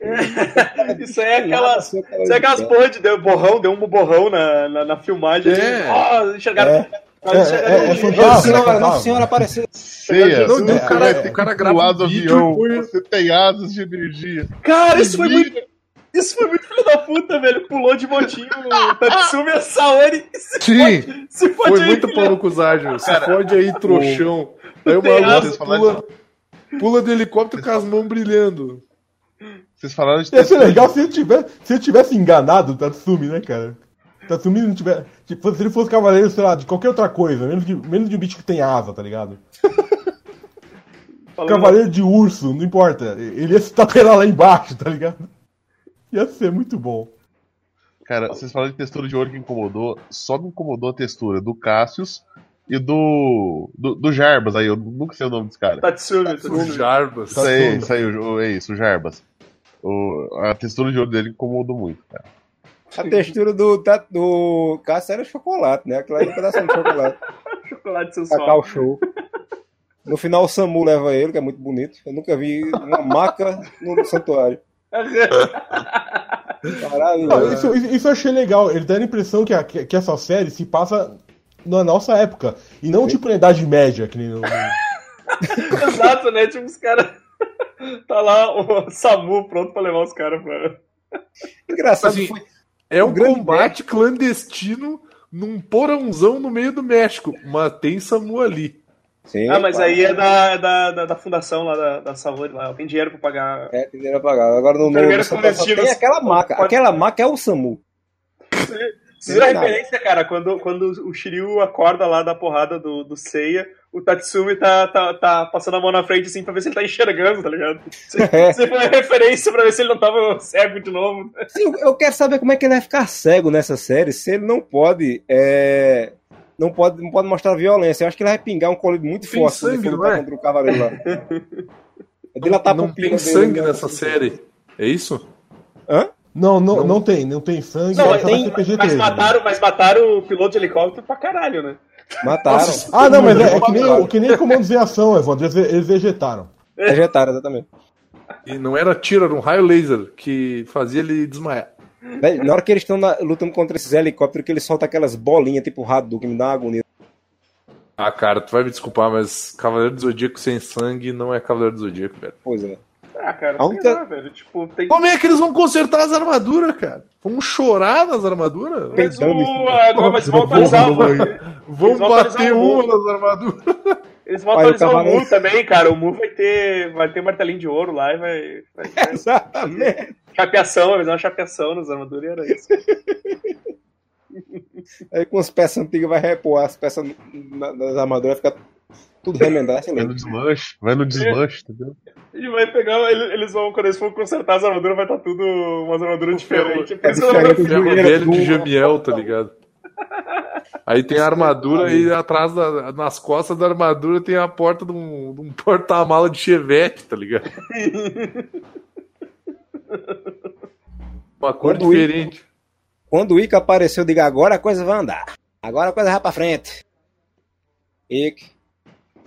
Isso aí é aquela. Isso é aquelas porra de deu borrão, deu um borrão na, na, na filmagem. É. Ó, enxergaram. É. Quase É, é, é. Nossa senhora. Nossa apareceu. Ceia, Não, o cara- vai o cara grava um avião, e põe- Você tem asas de energia. Cara, isso foi muito. Isso foi muito filho da puta, velho. Pulou de motinho no Tatsumi a Saori. Se Sim, pode, se foi aí, muito pano pau no Se fode aí, trouxão. Aí o maluco pula, pula do helicóptero com as mãos brilhando. Vocês falaram de Ia ser legal se ele tivesse, se tivesse enganado o Tatsumi, né, cara? Tatsumi não tiver. Tipo, se ele fosse cavaleiro, sei lá, de qualquer outra coisa, menos de, menos de um bicho que tem asa, tá ligado? Falando... Cavaleiro de urso, não importa. Ele ia se tapelar lá embaixo, tá ligado? Ia ser muito bom. Cara, vocês falaram de textura de ouro que incomodou. Só me incomodou a textura do Cassius e do. do, do Jarbas aí. Eu nunca sei o nome desse cara. Tatsumi, Tatsumi. O Jarbas. Isso aí, é isso, o Jarbas. O, a textura de ouro dele incomodou muito, cara. A textura do, da, do Cássio era chocolate, né? Aquela era um pedaço de chocolate. chocolate sensual. Cacau show. No final o Samu leva ele, que é muito bonito. Eu nunca vi uma maca no santuário. Caralho, Não, isso, isso, eu achei legal. Ele dá a impressão que, a, que, essa série se passa na nossa época. E não tipo na Idade Média, que nem no... Exato, né? Tipo, os caras. Tá lá o Samu pronto pra levar os caras pra. Engraçado, assim, foi... É um, um combate clandestino num porãozão no meio do México. Mas tem Samu ali. Sim, ah, mas aí é da, da, da, da, fundação lá da, da Savori lá. Tem dinheiro pra pagar. É, tem dinheiro pra pagar. Agora no meu. tem aquela maca. Pode... Aquela maca é o Samu. Você viu a referência, cara? Quando, quando o Shiryu acorda lá da porrada do, do Seiya, o Tatsumi tá, tá, tá passando a mão na frente assim pra ver se ele tá enxergando, tá ligado? Você foi a referência pra ver se ele não tava cego de novo. Sim, eu quero saber como é que ele vai ficar cego nessa série se ele não pode. É não pode, não pode mostrar violência. Eu acho que ele vai pingar um colírio muito tem forte sangue, quando é? contra o cavaleiro lá. Não, tá não tem sangue né? nessa série. É isso? Hã? Não, não, não, não tem, não tem sangue. Não, é tem, mas, mataram, mas mataram o piloto de helicóptero pra caralho, né? Mataram. Nossa, ah, não, mas é, é, que nem, que nem comandos em ação, Evandro. Eles, eles vegetaram. Vegetaram, exatamente. E não era tiro, era um raio laser que fazia ele desmaiar. Velho, na hora que eles estão lutando contra esses helicópteros, que eles soltam aquelas bolinhas tipo Hadouken, que me dá uma agonia. Ah, cara, tu vai me desculpar, mas Cavaleiro do Zodíaco sem sangue não é Cavaleiro do Zodíaco, velho. Pois é. Ah, cara, a única... Lá, velho. Tipo, tem... Como é que eles vão consertar as armaduras, cara? Vão chorar nas armaduras? Mas o... Agora ah, vão atualizar o bater um nas armaduras. Eles vão Olha, atualizar o Mu também, cara. O Mu vai ter, vai ter martelinho de ouro lá e vai. vai... Exatamente. Chapeação, a visão é chapeação nos armaduras era isso. Aí com as peças antigas vai repor as peças nas armaduras, fica tudo remendado. Assim vai no desmanche, vai no desmanche, entendeu? Ele vai pegar, eles vão, quando eles forem consertar as armaduras, vai estar tudo umas armaduras é, diferentes. É, é diferente do vermelho de Jamiel, tá ligado? Aí tem a armadura e atrás da, nas costas da armadura tem a porta de um, um porta-mala de Chevette, tá ligado? Uma cor quando diferente. Ica, quando o Ica apareceu, diga agora a coisa vai andar. Agora a coisa vai pra frente. Ica,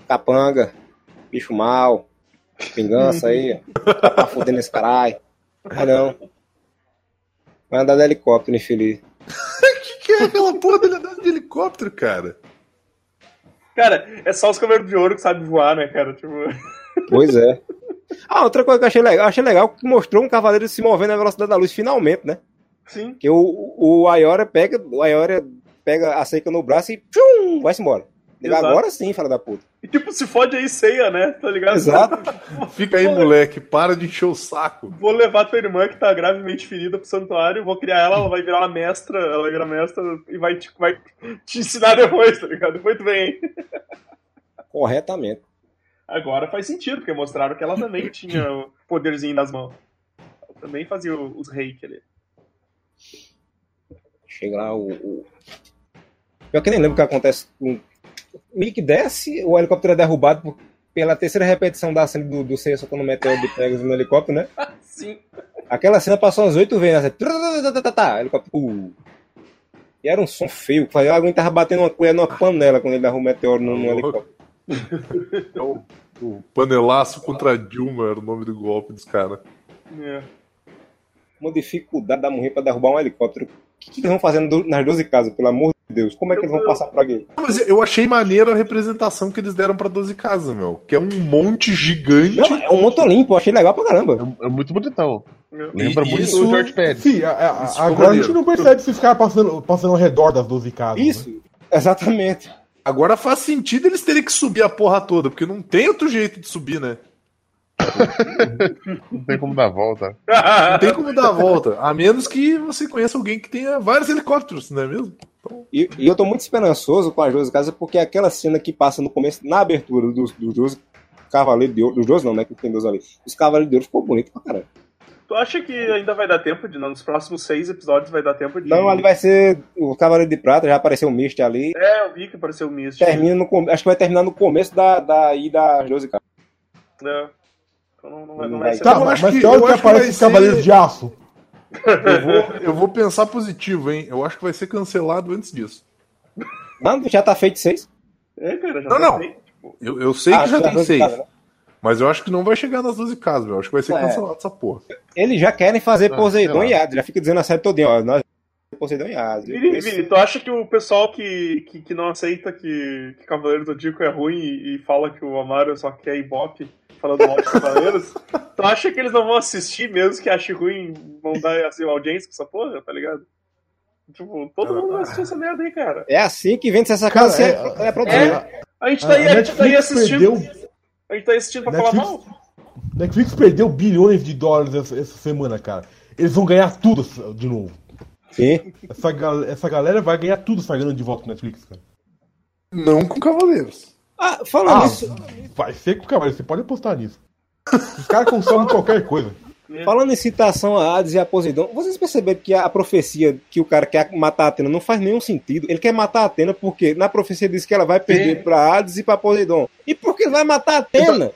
capanga, bicho mal, vingança aí, tá fudendo esse caralho. Ah não. Vai andar de helicóptero, infeliz. que que é aquela porra dele andando de helicóptero, cara? Cara, é só os cavaleiros de ouro que sabem voar, né, cara? Tipo... Pois é. Ah, outra coisa que eu achei legal, achei legal que mostrou um cavaleiro se movendo à velocidade da luz finalmente, né? Sim. Que o, o Ayora pega, o Ayora pega a seca no braço e tchum, vai-se embora. Ele, agora sim, fala da puta. E tipo, se fode aí, ceia, né? Tá ligado? Exato. Fica aí, moleque, para de encher o saco. Vou levar tua irmã que tá gravemente ferida pro santuário, vou criar ela, ela vai virar uma mestra, ela vira mestra e vai te, vai te ensinar depois, tá ligado? Muito bem. Corretamente. Agora faz sentido, porque mostraram que ela também tinha poderzinho nas mãos. Ela também fazia os reiki ali. Chega lá o, o. Eu que nem lembro o que acontece. O Mick desce, o helicóptero é derrubado por... pela terceira repetição da cena do, do Seiya soltando o meteoro de Pegasus no helicóptero, né? Ah, sim. Aquela cena passou umas oito vezes. Né? Helicóptero. Uh. E era um som feio. alguém aguentava batendo uma colher numa panela quando ele derrubou o meteoro no, no helicóptero. É o, o panelaço contra Dilma era o nome do golpe dos caras. É. Uma dificuldade da mulher pra derrubar um helicóptero. O que, que eles vão fazendo do- nas 12 casas, pelo amor de Deus? Como é que eles vão passar por aqui? Mas eu achei maneiro a representação que eles deram pra 12 casas, meu. Que é um monte gigante. Não, é um monte limpo, eu achei legal pra caramba. É, é muito bonitão. Lembra E muito isso- o George Pérez. Sim, a- a- agora a gente não percebe esses caras passando, passando ao redor das 12 casas. né? Isso, exatamente. Agora faz sentido eles terem que subir a porra toda, porque não tem outro jeito de subir, né? Não tem como dar volta. Não tem como dar a volta. A menos que você conheça alguém que tenha vários helicópteros, não é mesmo? E, e eu tô muito esperançoso com as 12 casas, porque aquela cena que passa no começo, na abertura dos, dos 12 Cavaleiros de Ouro, dos 12 não, né, que tem 12 ali, os Cavaleiros de Ouro ficou bonito pra caralho. Tu acha que ainda vai dar tempo de. Nos próximos seis episódios vai dar tempo de. Não, ali vai ser o Cavaleiro de Prata, já apareceu o Mist ali, É, eu vi que apareceu o Mist. termina no, acho que vai terminar no começo da, da ida às 12 casas. É. Então não, não vai, não vai ser. Tá, Eu acho mas que- eu que acho aparece Cavaleiros ser- de Aço. Eu vou, eu vou pensar positivo, hein? Eu acho que vai ser cancelado antes disso. Não, já tá feito seis. É, cara, já Não, tá não. feito, Eu, eu sei Ah, que já tem 12 seis. né? Mas eu acho que não vai chegar nas 12 casas, meu. Eu acho que vai ser É. cancelado essa porra. Eles já querem fazer Ah, Poseidon sei e. Hades, já fica dizendo a série todinha, ó, nós Poseidon e Hades. Vini, Esse- Vini, tu acha que o pessoal que, que, que não aceita que, que Cavaleiro do Zodíaco é ruim e, e fala que o Amaro só quer Ibope falando mal de Cavaleiros, tu acha que eles não vão assistir mesmo que ache ruim, vão dar assim, audiência com essa porra, tá ligado? Tipo, todo mundo vai assistir essa merda aí, cara. É assim que vende essa Cara, casa, é- é, é, produzida. A gente tá aí, a a gente tá aí assistindo. perdeu, A gente tá assistindo pra falar Netflix- mal. Netflix perdeu bilhões de dólares essa, essa semana, cara. Eles vão ganhar tudo de novo. Sim. Essa, essa galera vai ganhar tudo pagando de volta no Netflix, cara. Não com Cavaleiros. Ah, falando Ah, nisso, vai ser com o Cavaleiro, você pode apostar nisso. Os caras consomem qualquer coisa. Falando em citação a Hades e a Poseidon, vocês perceberam que a profecia que o cara quer matar a Atena não faz nenhum sentido? Ele quer matar a Atena porque na profecia diz que ela vai perder pra Hades e pra Poseidon. E por que ele vai matar a Atena?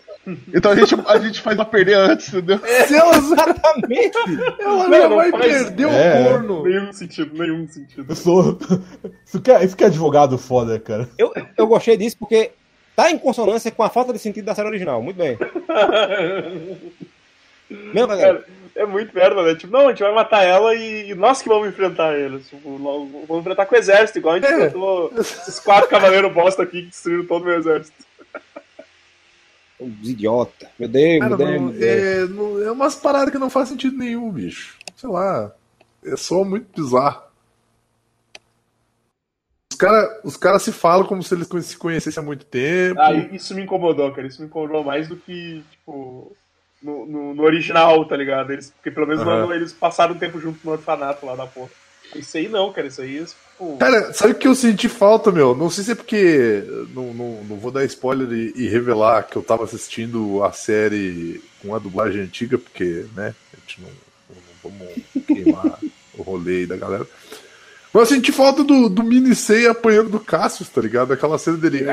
Então a gente, a gente faz ela perder antes, entendeu? Ela, Exatamente! ela Não, não vai faz- perder o É. corno. Nenhum sentido, nenhum sentido. Eu sou. Isso que é, isso que é advogado foda, cara. Eu, eu gostei disso porque tá em consonância com a falta de sentido da série original. Muito bem. Cara, é muito merda, né? Tipo, não, a gente vai matar ela e, e nós que vamos enfrentar eles. Tipo, nós vamos enfrentar com o exército, igual a gente É. enfrentou esses quatro cavaleiros bosta aqui que destruíram todo o meu exército. Os idiota. Meu Deus, Cara, meu Deus. não, meu Deus. é, não- é umas paradas que não faz sentido nenhum, bicho. Sei lá. É só muito bizarro. Os caras os cara se falam como se eles se conhecessem há muito tempo. Ah, isso me incomodou, cara. Isso me incomodou mais do que, tipo, no, no, no original, tá ligado? Eles, porque pelo menos no- eles passaram um tempo junto no orfanato lá da porra. Isso aí não, cara. Isso aí, tipo. Cara, sabe o que eu senti falta, meu? Não sei se é porque. Não, não, não vou dar spoiler e, e revelar que eu tava assistindo a série com a dublagem antiga, porque, né? A gente não, não vamos queimar o rolê aí da galera. Mas eu senti falta do, do Minisei apanhando do Cassius, tá ligado? Aquela cena dele.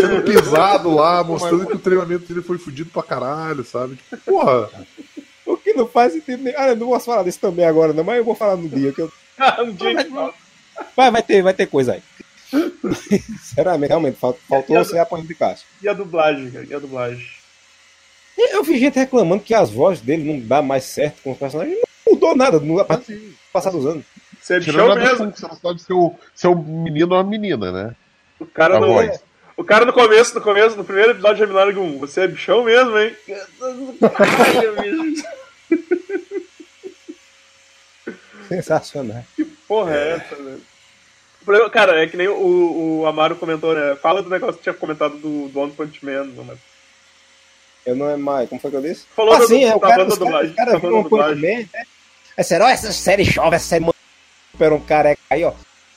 Sendo pisado lá, mostrando que o treinamento dele foi fudido pra caralho, sabe? Tipo, porra. O que não faz sentido nenhum. Ah, eu não posso falar disso também agora, não, mas eu vou falar no dia. Que eu... um dia a fala. vai, vai, ter, vai ter coisa aí. Sinceramente, realmente, fal- faltou a- ser apanho de Cássio. E a dublagem, cara? E a dublagem? Eu vi gente reclamando que as vozes dele não dá mais certo com os personagens. Não mudou nada no a partir do passar dos anos. Você é show a mesmo. você não sabe se o, se é um menino ou uma menina, né? O cara, A no, voz. O cara no começo, no começo, no primeiro episódio de Reminário 1, você é bichão mesmo, hein? Caralho, bicho. Sensacional. Porra, é essa, velho? Problema- Cara, é que nem o, o Amaro comentou, né? Fala do negócio que tinha comentado do, do One Punch Man. Não, mas... Eu não é mais. Como foi que eu disse? Falou ah, da- sim, é, o cara, os cara viram banda um Punch. Man, né? É sério, ó, essa série jovem, essa série super um careca aí, ó.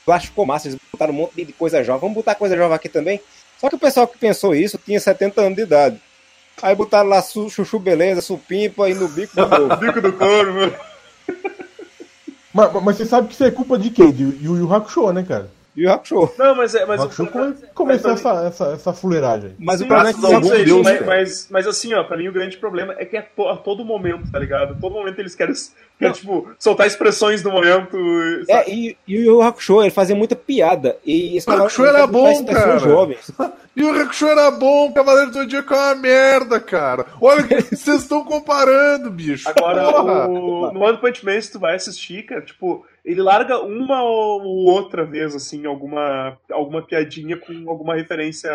Eu acho que ficou massa, eles botaram um monte de coisa jovem. Vamos botar coisa jovem aqui também. Só que o pessoal que pensou isso tinha 70 anos de idade. Aí botaram lá su- chuchu beleza, supimpa e no bico do povo. Bico do couro, meu. Mas, mas você sabe que isso é culpa de quem? De Yu Yu Hakusho, né, cara? E o Hakusho. Não, mas é. Mas O o Hakusho come- começou mas- essa, essa, essa fuleiragem. Mas Sim, o problema é que algum Deus, mas, mas, mas assim, ó, pra mim o grande problema é que é to- a todo momento, tá ligado? A todo momento eles querem, querem tipo, soltar expressões do momento. É, sabe? e, e o Yu Yu Hakusho, ele fazia muita piada. E esse O Hakusho era bom, cara. jovens. E o Hakusho era bom, o Cavaleiro do Zodíaco é uma merda, cara. Olha o que vocês estão comparando, bicho. Agora, o, no One Punch Man, se tu vai assistir, cara, tipo, ele larga uma ou outra vez, assim, alguma, alguma piadinha com alguma referência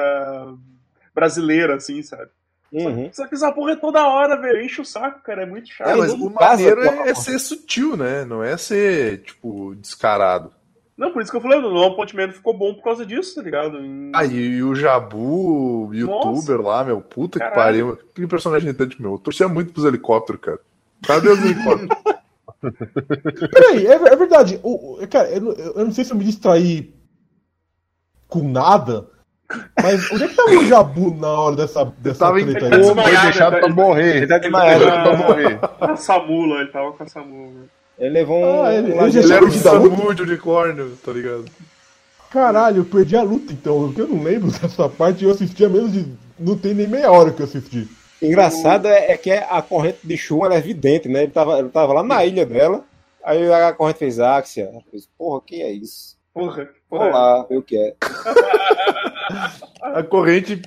brasileira, assim, sabe? Uhum. Só que essa porra é toda hora, velho. Enche o saco, cara. É muito chato. É, mas o maneiro é, é ser sutil, né? Não é ser, tipo, descarado. Não, por isso que eu falei, o Punch Man ficou bom por causa disso, tá ligado? Em- Ah, e, e o Jabu, o youtuber lá, meu, puta que Caralho. pariu. Que personagem irritante, meu. Eu torcia muito pros helicópteros, cara. Cadê os helicópteros? Peraí, é, é verdade. O, o- cara, eu, não- eu não sei se eu me distraí com nada, mas onde é que tava o Jabu na hora dessa, dessa tava treta ele tá aí? Foi desmaiado, deixado ele pra tá- morrer. Ele tá Foi desmaiado. deixado pra morrer. A Samu lá, ele tava com a Samu. velho. Ele levou um. Ah, ele- um ele já Ele era o Ele dá Samu de unicórnio, tá ligado? Caralho, eu perdi a luta então. porque Eu não lembro dessa parte. Eu assisti a menos de. Não tem nem meia hora que eu assisti. Engraçado é, é que a corrente de ela é evidente, né? Ele tava, ele tava lá na ilha dela, aí a corrente fez Axia. Fez, porra, que é isso? Porra, porra. lá, ver o que é. A corrente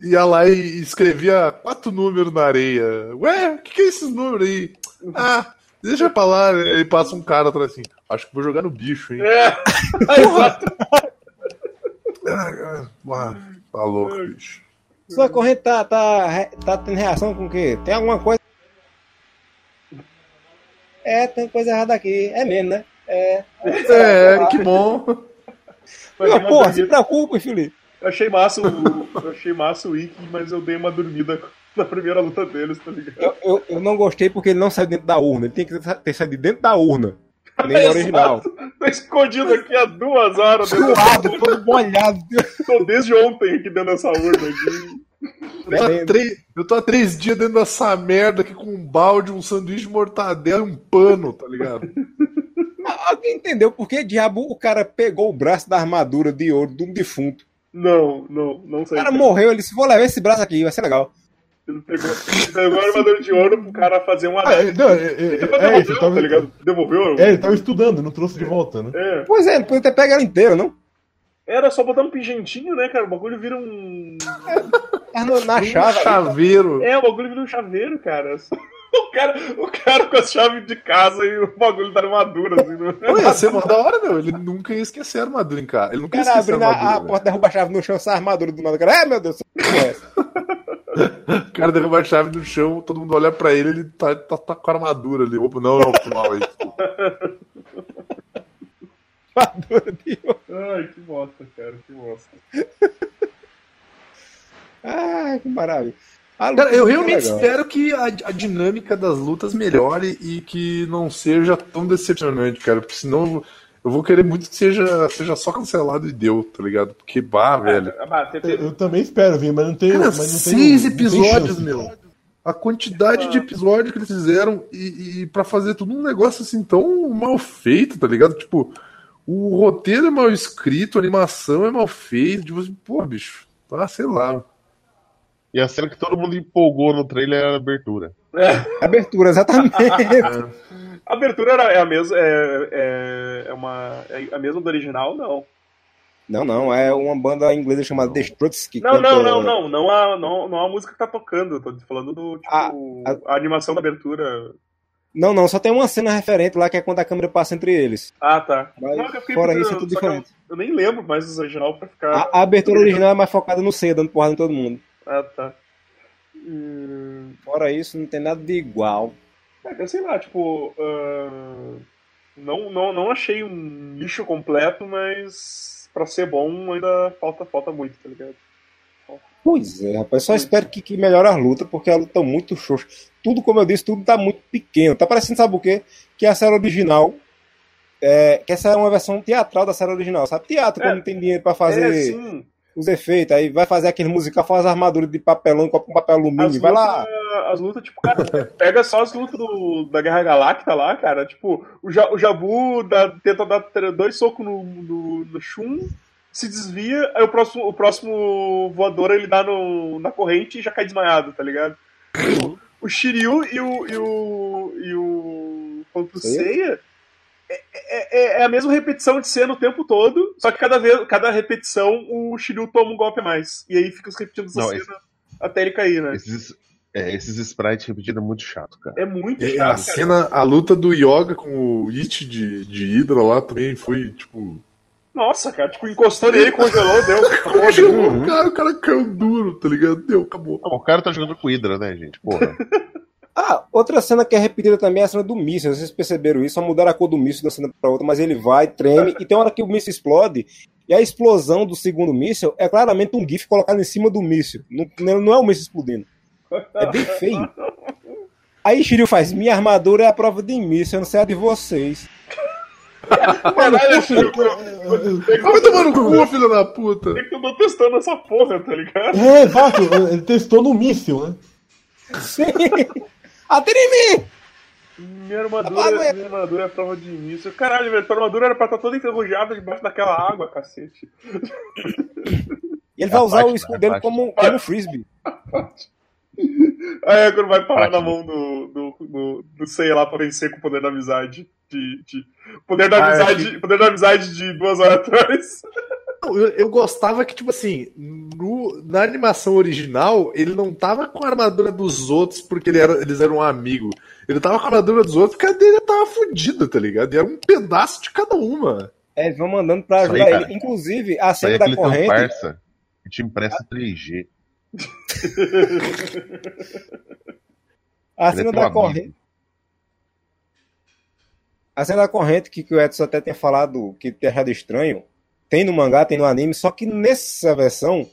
ia lá e escrevia quatro números na areia. Ué, o que, que é esses números aí? Ah, deixa pra lá. Aí passa um cara atrás assim. Acho que vou jogar no bicho, hein? É. Ah, ah, tá louco, bicho. Sua corrente tá, tá, tá tendo reação com o quê? Tem alguma coisa? É, tem coisa errada aqui. É mesmo, né? É. É, que bom. Mas porra, se preocupa, Felipe. Eu achei massa o, eu achei massa o Ikki, mas eu dei uma dormida na primeira luta deles, tá ligado? Eu, eu, eu não gostei porque ele não saiu dentro da urna. Ele tem que ter saído de dentro da urna. Nem no original. Tô escondido aqui há duas horas. Suado, todo molhado. Tô desde ontem aqui dentro dessa urna aqui. Eu tô, há três, eu tô há três dias dentro dessa merda aqui com um balde, um sanduíche de mortadela e um pano, tá ligado? Alguém entendeu por que diabo o cara pegou o braço da armadura de ouro de um defunto? Não, não, não O sei. cara morreu, ele disse, vou levar esse braço aqui, vai ser legal. Ele pegou, ele pegou a armadura de ouro pro cara fazer uma. Ah, é, não, é, é, Ele é, depois é, devolveu, isso, tava, tá ligado? Devolveu? é, ele tava estudando, não trouxe de volta, né? É. Pois é, ele podia ter pego ela inteira, não? Era só botar um pingentinho, né, cara? O bagulho vira um. Mas na, na Um chave. chaveiro. É, o bagulho vira um chaveiro, cara. O cara, o cara com as chaves de casa e o bagulho da armadura, assim, né? Não ia ser mó da hora, meu. Ele nunca ia esquecer a armadura em casa. Ele O nunca ia cara esquecer a abrindo a, armadura. a velho. porta, derruba a chave no chão, essa armadura do nada. Cara, é meu Deus, que porra é essa? O cara derruba a chave no chão, todo mundo olha pra ele, ele tá, tá, tá com a armadura ali. Opa, não, não, foi mal aí. armadura de. Ai, que bosta, cara, que bosta. Ai, que maravilha. Cara, eu realmente legal. espero que a, a dinâmica das lutas melhore e que não seja tão decepcionante, cara. Porque senão eu vou- querer muito que seja, seja só cancelado e deu, tá ligado? Porque, bah, velho. Ah, bah, tem- Eu, tem- eu também espero vir, mas não tenho. Cara, mas não seis não tem episódios, chance. meu. A quantidade de episódios que eles fizeram e, e para fazer tudo um negócio assim tão mal feito, tá ligado? Tipo, o roteiro é mal escrito, a animação é mal feita. Tipo assim, pô, bicho, ah, sei lá. E a cena que todo mundo empolgou no trailer era a abertura. É, Abertura, exatamente. a abertura era, é a mesma. É, é, é uma. É a mesma do original, não. não, não, é uma banda inglesa chamada The Struts que Não, canta... não, não, não. Não a, não, não a música que tá tocando. Eu tô falando do. Tipo, Ah, a... animação da abertura. Não, não, só tem uma cena referente lá que é quando a câmera passa entre eles. Ah, tá. Mas Não, fiquei fora pensando, isso é tudo que eu- diferente. Eu, nem lembro mais do original pra ficar. A, a abertura original é mais focada no C, dando porrada em todo mundo. Ah, tá. Hum, Fora isso, não tem nada de igual. É, eu sei lá, tipo. ah, não, não, não achei um lixo completo, mas pra ser bom ainda falta, falta muito, tá ligado? Pois é, rapaz, só espero que, que melhore as lutas, porque a luta tá muito xoxa. Tudo, como eu disse, tudo tá muito pequeno. Tá parecendo, sabe o quê? Que a série original. É, que essa é uma versão teatral da série original, sabe? Teatro, É. quando não tem dinheiro pra fazer É, sim. Os efeitos, aí vai fazer aquele musical, faz armadura de papelão com papel alumínio, As vai lá. lutas, as lutas, tipo, cara, pega só as lutas do, da Guerra Galáctica lá, cara. Tipo, o, Ja- o Jabu dá- tenta dar dois socos no, no, no Shun, se desvia, aí o próximo, o próximo voador ele dá no, na corrente e já cai desmaiado, tá ligado? O, o Shiryu e o. e o. e o. quanto o Seiya? Seiya. É, é- é a mesma repetição de cena o tempo todo, só que cada vez, cada repetição o Shiryu toma um golpe a mais. E aí fica repetindo essa Não, cena até ele cair, né? Esses, é, esses sprites repetidos é muito chato, cara. É muito E chato, a cara. cena, a luta do Yoga com o It de, de Hydra lá também foi, tipo. Nossa, cara, tipo, encostou nele, congelou, deu. Congelou cara, o cara caiu duro, tá ligado? Deu, acabou. Não, o cara tá jogando com Hydra, né, gente? Porra. Ah, outra cena que é repetida também é a cena do míssil. Vocês perceberam isso? Só mudaram a cor do míssil da cena pra outra, mas ele vai, treme, e tem hora que o míssil explode, e a explosão do segundo míssil é claramente um GIF colocado em cima do míssil. Não, não é o míssil explodindo. É bem feio. Aí Shiryu faz: Minha armadura é a prova de míssil, eu não sei a de vocês. Caralho, Shiryu, Vai tomar no cu, filho da puta. Tem que eu tô testando essa porra, tá ligado? É, exato. Ele testou no míssil, né? Sim. Atire em mim! Minha armadura, minha armadura é a prova de início. Caralho, velho, tua armadura era pra estar toda enferrujada debaixo daquela água, cacete. E ele vai usar parte, o escudo dele como, como frisbee. Aí é quando vai parar na mão do, do, do, do Seiya lá pra vencer com o poder da amizade. De, de- poder da Ah, amizade. Poder da amizade de duas horas atrás. Não, Eu, eu gostava que, tipo assim, no- na animação original, ele não tava com a armadura dos outros porque ele era- eles eram um amigo. Ele tava com a armadura dos outros porque a dele tava fodida, tá ligado? E era um pedaço de cada uma. É, eles vão mandando pra aí, ajudar cara. ele. Inclusive, a aí cena é da corrente. parça que te empresta 3G. A é cena teu da amigo. corrente. A cena da corrente que, que o Edson até tinha falado que tinha achado estranho. Tem no mangá, tem no anime, só que nessa versão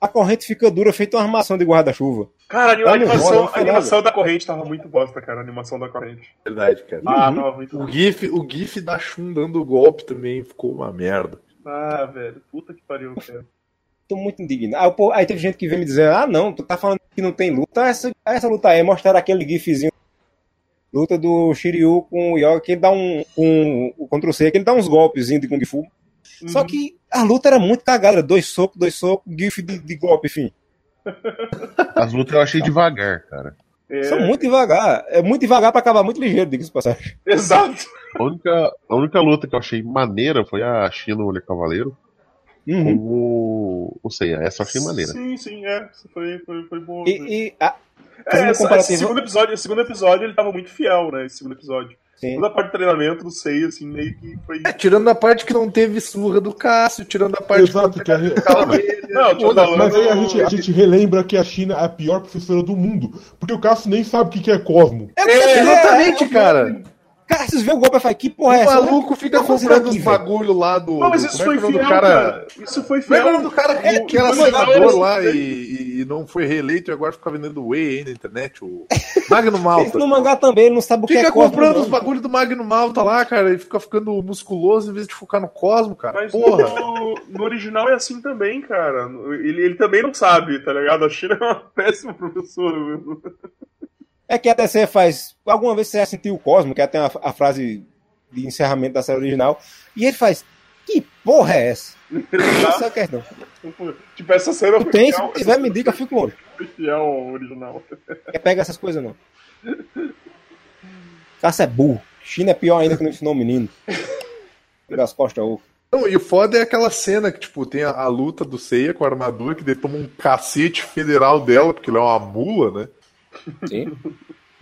a corrente fica dura, feita uma armação de guarda-chuva. Cara, a Tá animação, rola, a animação da corrente tava muito bosta, cara. A animação da corrente. Verdade, cara. Ah, Uhum. tava muito O GIF, o GIF da Shun dando golpe também ficou uma merda. Ah, velho. Puta que pariu, cara. Tô muito indignado. Aí, pô, aí teve gente que veio me dizer: ah, não, tu tá falando que não tem luta. Essa, essa luta aí, mostrar aquele gifzinho. Luta do Shiryu com o Yoga, que ele dá um. um o Ctrl C, que ele dá uns golpezinhos de Kung Fu. Só Uhum. que a luta era muito cagada. Dois socos, dois socos, gif de, de golpe, enfim. As lutas eu achei devagar, cara. É, São muito devagar. É muito devagar pra acabar muito ligeiro, diga-se passagem. Exato. A única, a única luta que eu achei maneira foi a China Mulher Cavaleiro Uhum. com o, o Seiya. Essa eu achei maneira. Sim, sim, é. Foi, foi, foi bom. E, e a, É, essa- esse segundo episódio, esse segundo episódio ele tava muito fiel, né? Esse segundo episódio. Sim. Toda a parte de treinamento do Sei, assim, meio que foi. É, tirando a parte que não teve surra do Cássio, tirando a parte Exato, que a gente... Não, falando. Mas aí a gente, a gente relembra que a China é a pior professora do mundo. Porque o Cássio nem sabe o que que é Cosmo. É, exatamente, cara. Cara, vocês vêem o golpe e falam, que porra é O essa? maluco fica Tá comprando aqui, os bagulho lá do. Não, mas isso como é foi que é o fiel, cara? cara. Isso foi Como é que é o fiel. nome do cara que, É, que era senador lá e, e não foi reeleito e agora fica vendendo whey aí na internet? O Magno Malta. no mangá também, ele não sabe o que Fica é Cosmo, comprando os bagulhos do Magno Malta lá, cara, e fica ficando musculoso em vez de focar no Cosmo, cara. Mas Porra. no, no original é assim também, cara. Ele, ele também não sabe, tá ligado? A China é uma péssima professora, mesmo. É que até você faz. Alguma vez você já sentiu o Cosmo, que é até a, a frase de encerramento da série original, e ele faz. Que porra é essa? Essa é a questão. Tipo, essa cena Tu tem, se tiver, me diga, eu fico longe. fiel original. Quer pegar essas coisas, não. Caça é burro. China é pior ainda que não ensinou o menino. Tira as costas, ovo. Não, e o foda é aquela cena que, tipo, tem a, a luta do Seiya com a armadura, que ele toma um cacete federal dela, porque ele é uma mula, né? Sim.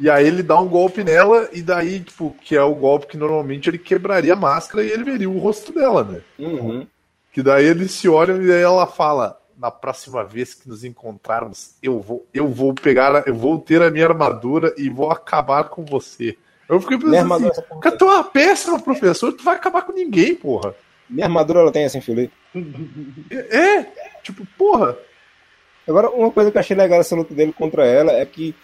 E aí ele dá um golpe nela, e daí, tipo, que é o golpe que normalmente ele quebraria a máscara e ele veria o rosto dela, né? Uhum. Que daí eles se olham e aí ela fala: Na próxima vez que nos encontrarmos, eu vou, eu vou pegar, eu vou ter a minha armadura e vou acabar com você. Eu fiquei pensando assim, cara, tu é uma péssima professor, tu vai acabar com ninguém, porra. Minha armadura ela tem assim, filho. É, tipo, porra. Agora, uma coisa que eu achei legal dessa luta dele contra ela é que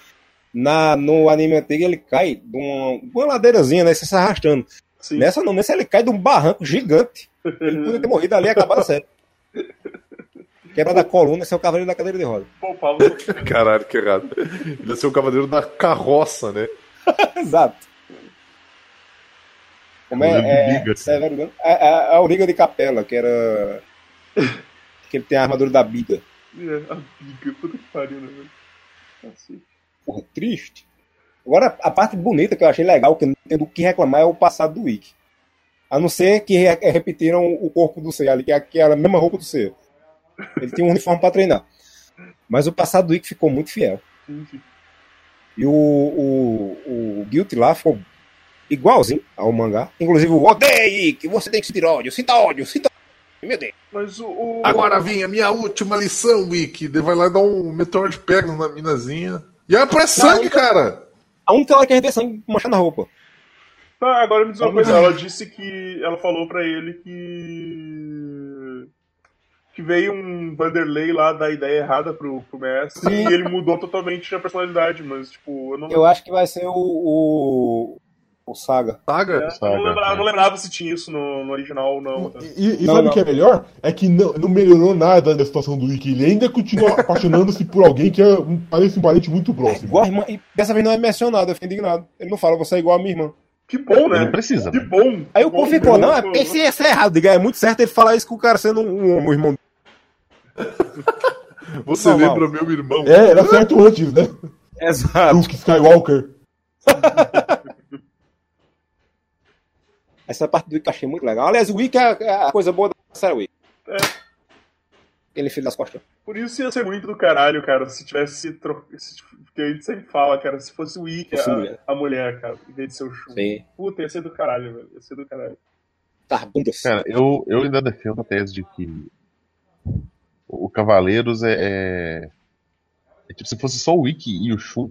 na, no anime antigo ele cai de uma, uma ladeirazinha, né? Você se arrastando. Sim. Nessa não, nessa ele cai de um barranco gigante. Ele podia ter morrido ali e acabado a série. Quebra da coluna, esse é o cavaleiro da cadeira de roda. Pô, Paulo. Caralho, que errado. Ele ia ser o cavaleiro da carroça, né? Exato. Como é? De é, biga. Severo Gano? a, a, a Auriga de Capela, que era. que ele tem a armadura da biga. É, a biga, puta que pariu, né, velho? Cacete. Porra, triste. Agora, a parte bonita que eu achei legal, que não tenho do que reclamar, é o passado do Wiki. A não ser que re- repetiram o corpo do Seiya ali, que é aquela mesma roupa do Seiya. Ele tinha um uniforme pra treinar. Mas o passado do Wiki ficou muito fiel. E o, o, o Guilty lá ficou igualzinho ao mangá. Inclusive o odeie, que você tem que sentir ódio, sinta ódio, sinta Meu Deus. Mas o. o- Agora vem a minha última lição, Wiki. Vai lá dar um meteoro de Pegasus na minazinha. E aí aparece sangue, cara. A única hora que a gente vê sangue manchando a roupa. Tá, agora me diz uma coisa. Ela disse que. Ela falou pra ele que. Que veio um Vanderlei lá dar ideia errada pro, pro mestre Sim. e ele mudou totalmente a personalidade, mas, tipo, eu não, Eu acho que vai ser o. o, o Saga. Saga? eu não, Saga, lembrava, é. não lembrava se tinha isso no, no original ou não. E, e Não, sabe não. o que é melhor? É que não, não melhorou nada da situação do Wiki. Ele ainda continua apaixonando-se por alguém que é, um- parece um parente muito próximo. Igual a irmã. E dessa vez não é mencionado, eu fiquei indignado. Ele não fala, você é igual a minha irmã. Que bom, Não né? precisa. Que né? bom. Aí o povo ficou, não, é esse, esse é errado. Diga, é muito certo ele falar isso com o cara sendo um, um irmão. Você Normal. lembra meu irmão? É, era certo antes, né? Exato. Luke Skywalker. Essa parte do Wiki eu achei muito legal. Aliás, o Wiki é a, é a coisa boa da série Wiki. É. Aquele filho das costas. Por isso ia ser muito do caralho, cara, se tivesse tro... se- Porque a gente sempre fala, cara, se fosse o Fosse a, mulher. a mulher, cara, em vez de ser o Shun. Sim. Puta, ia ser do caralho, velho. Ia ser do caralho. Tá bundas. Cara, eu, eu ainda defendo a tese de que o Cavaleiros é, é, é tipo se fosse só o Wiki e o Shun,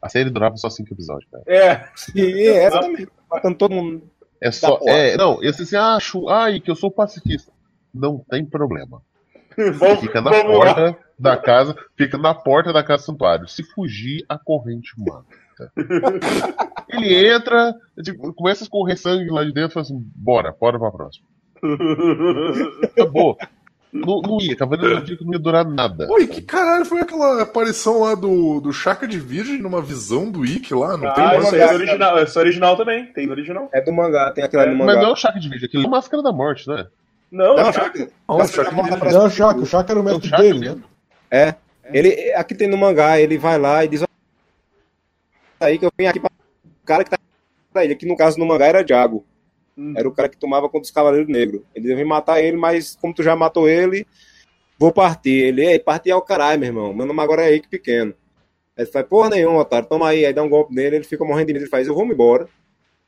a série durava só cinco episódios, cara. É, Sim, é, exatamente. Matando todo mundo. É só. É, não, esse assim, Shun, ai, que eu sou pacifista. Não tem problema. vamos, Fica na vamos lá. porta da casa, fica na porta da casa do santuário. Se fugir, a corrente mata. Ele entra, tipo, começa a escorrer sangue lá de dentro e fala assim: bora, bora pra próxima. Acabou. Não, não ia, Cavaleiro do Zodíaco não ia durar nada. Oi, que caralho foi aquela aparição lá do, do Chaka de Virgem numa visão do Ikki lá? Não tem Ah, mais isso é original, isso é original também, tem no original. É do mangá, tem aquele ali no Mas não é o Chakra de vídeo, aquilo é Máscara da Morte, né? Não, Não, não Chaka. Não, Chaka Chaka Não, o Shaka, o Shaka era o mestre É o Shaka dele, mesmo. né? É. Ele, aqui tem no mangá, ele vai lá e diz aí que eu vim aqui pra o cara que tá pra ele, que no caso no mangá era Diago. Hum. Era o cara que tomava contra os Cavaleiros Negros. Ele devia matar ele, mas como tu já matou ele, vou partir. Ele, ei, partir é o caralho, meu irmão. Meu nome agora é Ike Pequeno. Aí ele faz, porra nenhuma, otário, toma aí. Aí dá um golpe nele, ele fica morrendo de medo. Ele faz, eu vou me embora.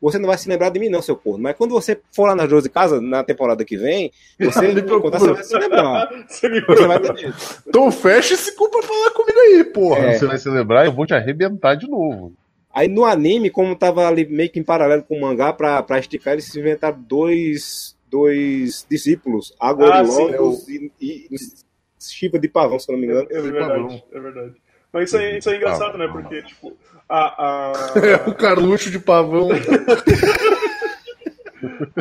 Você não vai se lembrar de mim, não, seu corno. Mas quando você for lá nas 12 casas, na temporada que vem, você, Me enquanto você vai se lembrar. Você me Você vai ter Então fecha esse cu pra falar comigo aí, porra. É. Você vai se lembrar, eu vou te arrebentar de novo. Aí no anime, como tava ali meio que em paralelo com o mangá, pra, pra esticar, eles inventaram dois, dois discípulos, Agora Ah, e Logos e, e, e Shiva de Pavão, se eu não me engano. É verdade, é verdade. Mas isso aí, isso aí é engraçado, né? Porque, tipo, a. a, É o Carluxo de pavão.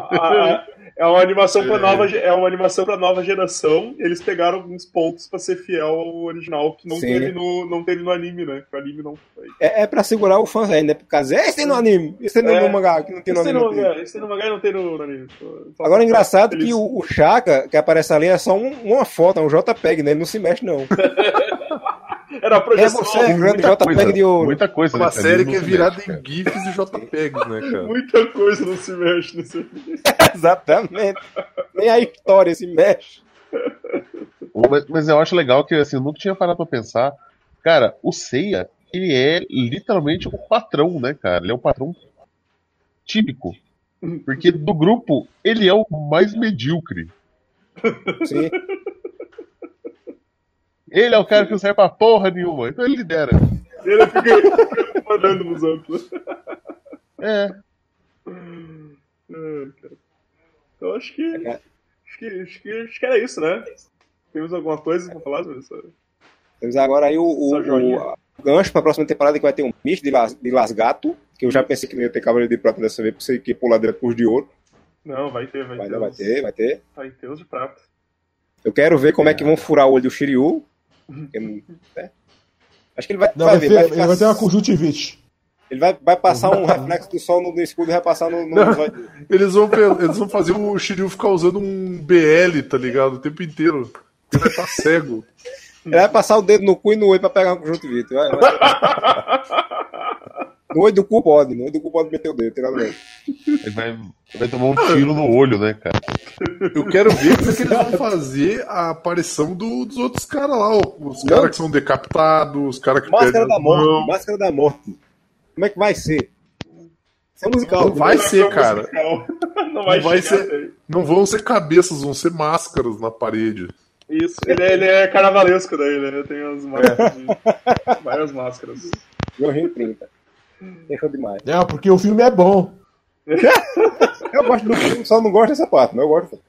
a- é uma animação pra nova, ge- é uma animação pra nova geração. Eles pegaram alguns pontos pra ser fiel ao original que não Sim. teve no não teve no anime, né? Que o anime não foi. É, é pra segurar o fã velho, né? Por causa, esse tem no anime, esse tem no, É. no mangá, que não tem no Esse tem no anime. mangá, esse tem no mangá e não tem no, no anime. Só- Agora é engraçado que o, o Chaka, que aparece ali, é só um- uma foto, é um JPEG, né? Ele não se mexe, não. Era a É projeção. você, grande Muita JPEG coisa, de ouro. muita coisa. Uma né, série que é virada mexe, em. GIFs e JPEGs, né, cara? Muita coisa não se mexe nesse. Exatamente. Nem a história se mexe. Mas, mas eu acho legal que assim, eu nunca tinha parado pra pensar. Cara, o Seiya, ele é literalmente o patrão, né, cara? Ele é o patrão típico. Porque do grupo, ele é o mais medíocre. Sim. Ele é o cara que não serve pra porra nenhuma. Então ele lidera. Ele fica mandando nos outros. É. É, cara. Então acho que, acho que. Acho que acho que era isso, né? Temos alguma coisa pra falar sobre isso? Temos agora aí o, o, o- o gancho pra próxima temporada que vai ter um misto de, las, de Lasgato, que eu já pensei que não ia ter Cavaleiro de Prata dessa vez, porque você que pular direto pros de ouro. Não, vai ter, vai, Vai, ter. vai os- ter, vai ter. Vai ter os de prata. Eu quero ver como é que vão furar o olho do Shiryu. Que não- né? Acho que ele vai, Não, vai vai, ver, ter, vai ele ficar- vai ter uma conjuntivite. ele vai, vai passar um reflexo do sol no, no escudo e vai passar no. no- Eles vão, eles vão fazer o Shiryu ficar usando um BL, tá ligado? O tempo inteiro. Ele vai estar cego. Ele vai passar o dedo no cu e no olho pra pegar um conjuntivite. Vai, vai. No olho do cu pode, no olho do cu pode meter o dedo, tem nada a ver. Ele vai, vai tomar um tiro no olho, né, cara? Eu quero ver como é que eles vão fazer a aparição do- dos outros caras lá. ó. Os caras que são decapitados, os caras que Máscara da morte, mãos. máscara da morte. Como é que vai ser? Isso é musical. Não vai ser, cara. musical. Não vai, Não vai ser- até Não vão ser cabeças, vão ser máscaras na parede. Isso, ele é, ele é carnavalesco daí, né? Tem as máscaras, várias máscaras. Jorginho 30. Errou demais. É, porque o filme é bom. Eu gosto do filme, só não gosto dessa parte, mas eu gosto.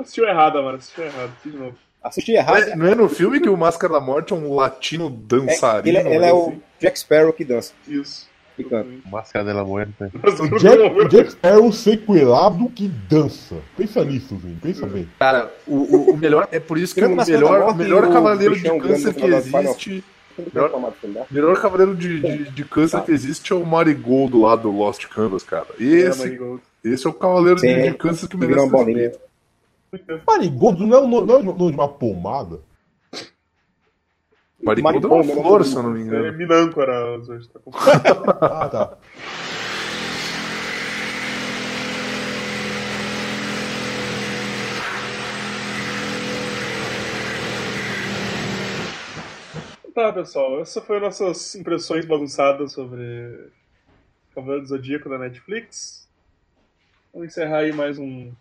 Assistiu errado, mano. Assistiu errado. Assistiu de novo. Assisti errado. Não é, não é no filme que o Máscara da Morte é um latino É, dançarino? ele, ele é mas o assim? Jack Sparrow que dança. Isso. Canta. Máscara dela muerta. O Jack, o Jack Sparrow sequelado que dança. Pensa nisso, Vini. Pensa bem. Cara, o, o- o melhor. É por isso que o da melhor, Morte o melhor e o cavaleiro de câncer que existe. O melhor cavaleiro de, de, de câncer que existe é o Marigold lá do Lost Canvas, cara. Esse, esse é o cavaleiro de, Sim. de câncer que merece respeito. Marigold não é o nome não é de uma pomada? Marigold é uma Marigold, flor, se eu não me É engano. Minâncora, hoje tá. Ah, tá. Tá, pessoal, essas foram nossas impressões bagunçadas sobre Cavaleiro do Zodíaco da Netflix. Vamos encerrar aí mais um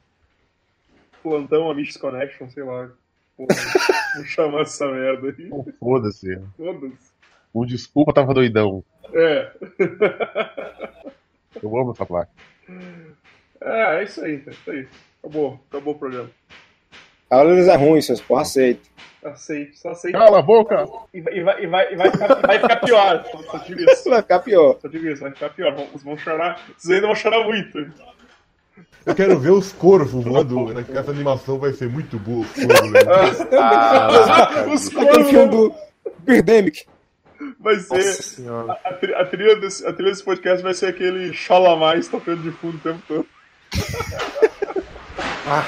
plantão Amish Connection, sei lá. Como chamar essa merda aí. Oh, Foda-se. Foda-se. O desculpa tava doidão. É. Eu amo essa placa. É, é isso aí, é isso aí. Acabou, acabou o programa. Cavaleiros é ruim, seus porra, aceito. Aceite, só aceite. Cala a boca! E vai, e vai, e vai, e vai, ficar, vai ficar pior. Só, só digo isso. Vai ficar pior. Só digo isso, vai ficar pior. Vão, vão chorar. Vocês ainda vão chorar muito. Eu quero ver os corvos voando. né, que Essa animação vai ser muito boa. os corvos, né? Os Aquele filme corvos do Birdemic. vai Nossa ser. senhora. A, tri- a trilha desse, a trilha desse podcast vai ser aquele Xola Mais tocando de fundo o tempo todo. Ah,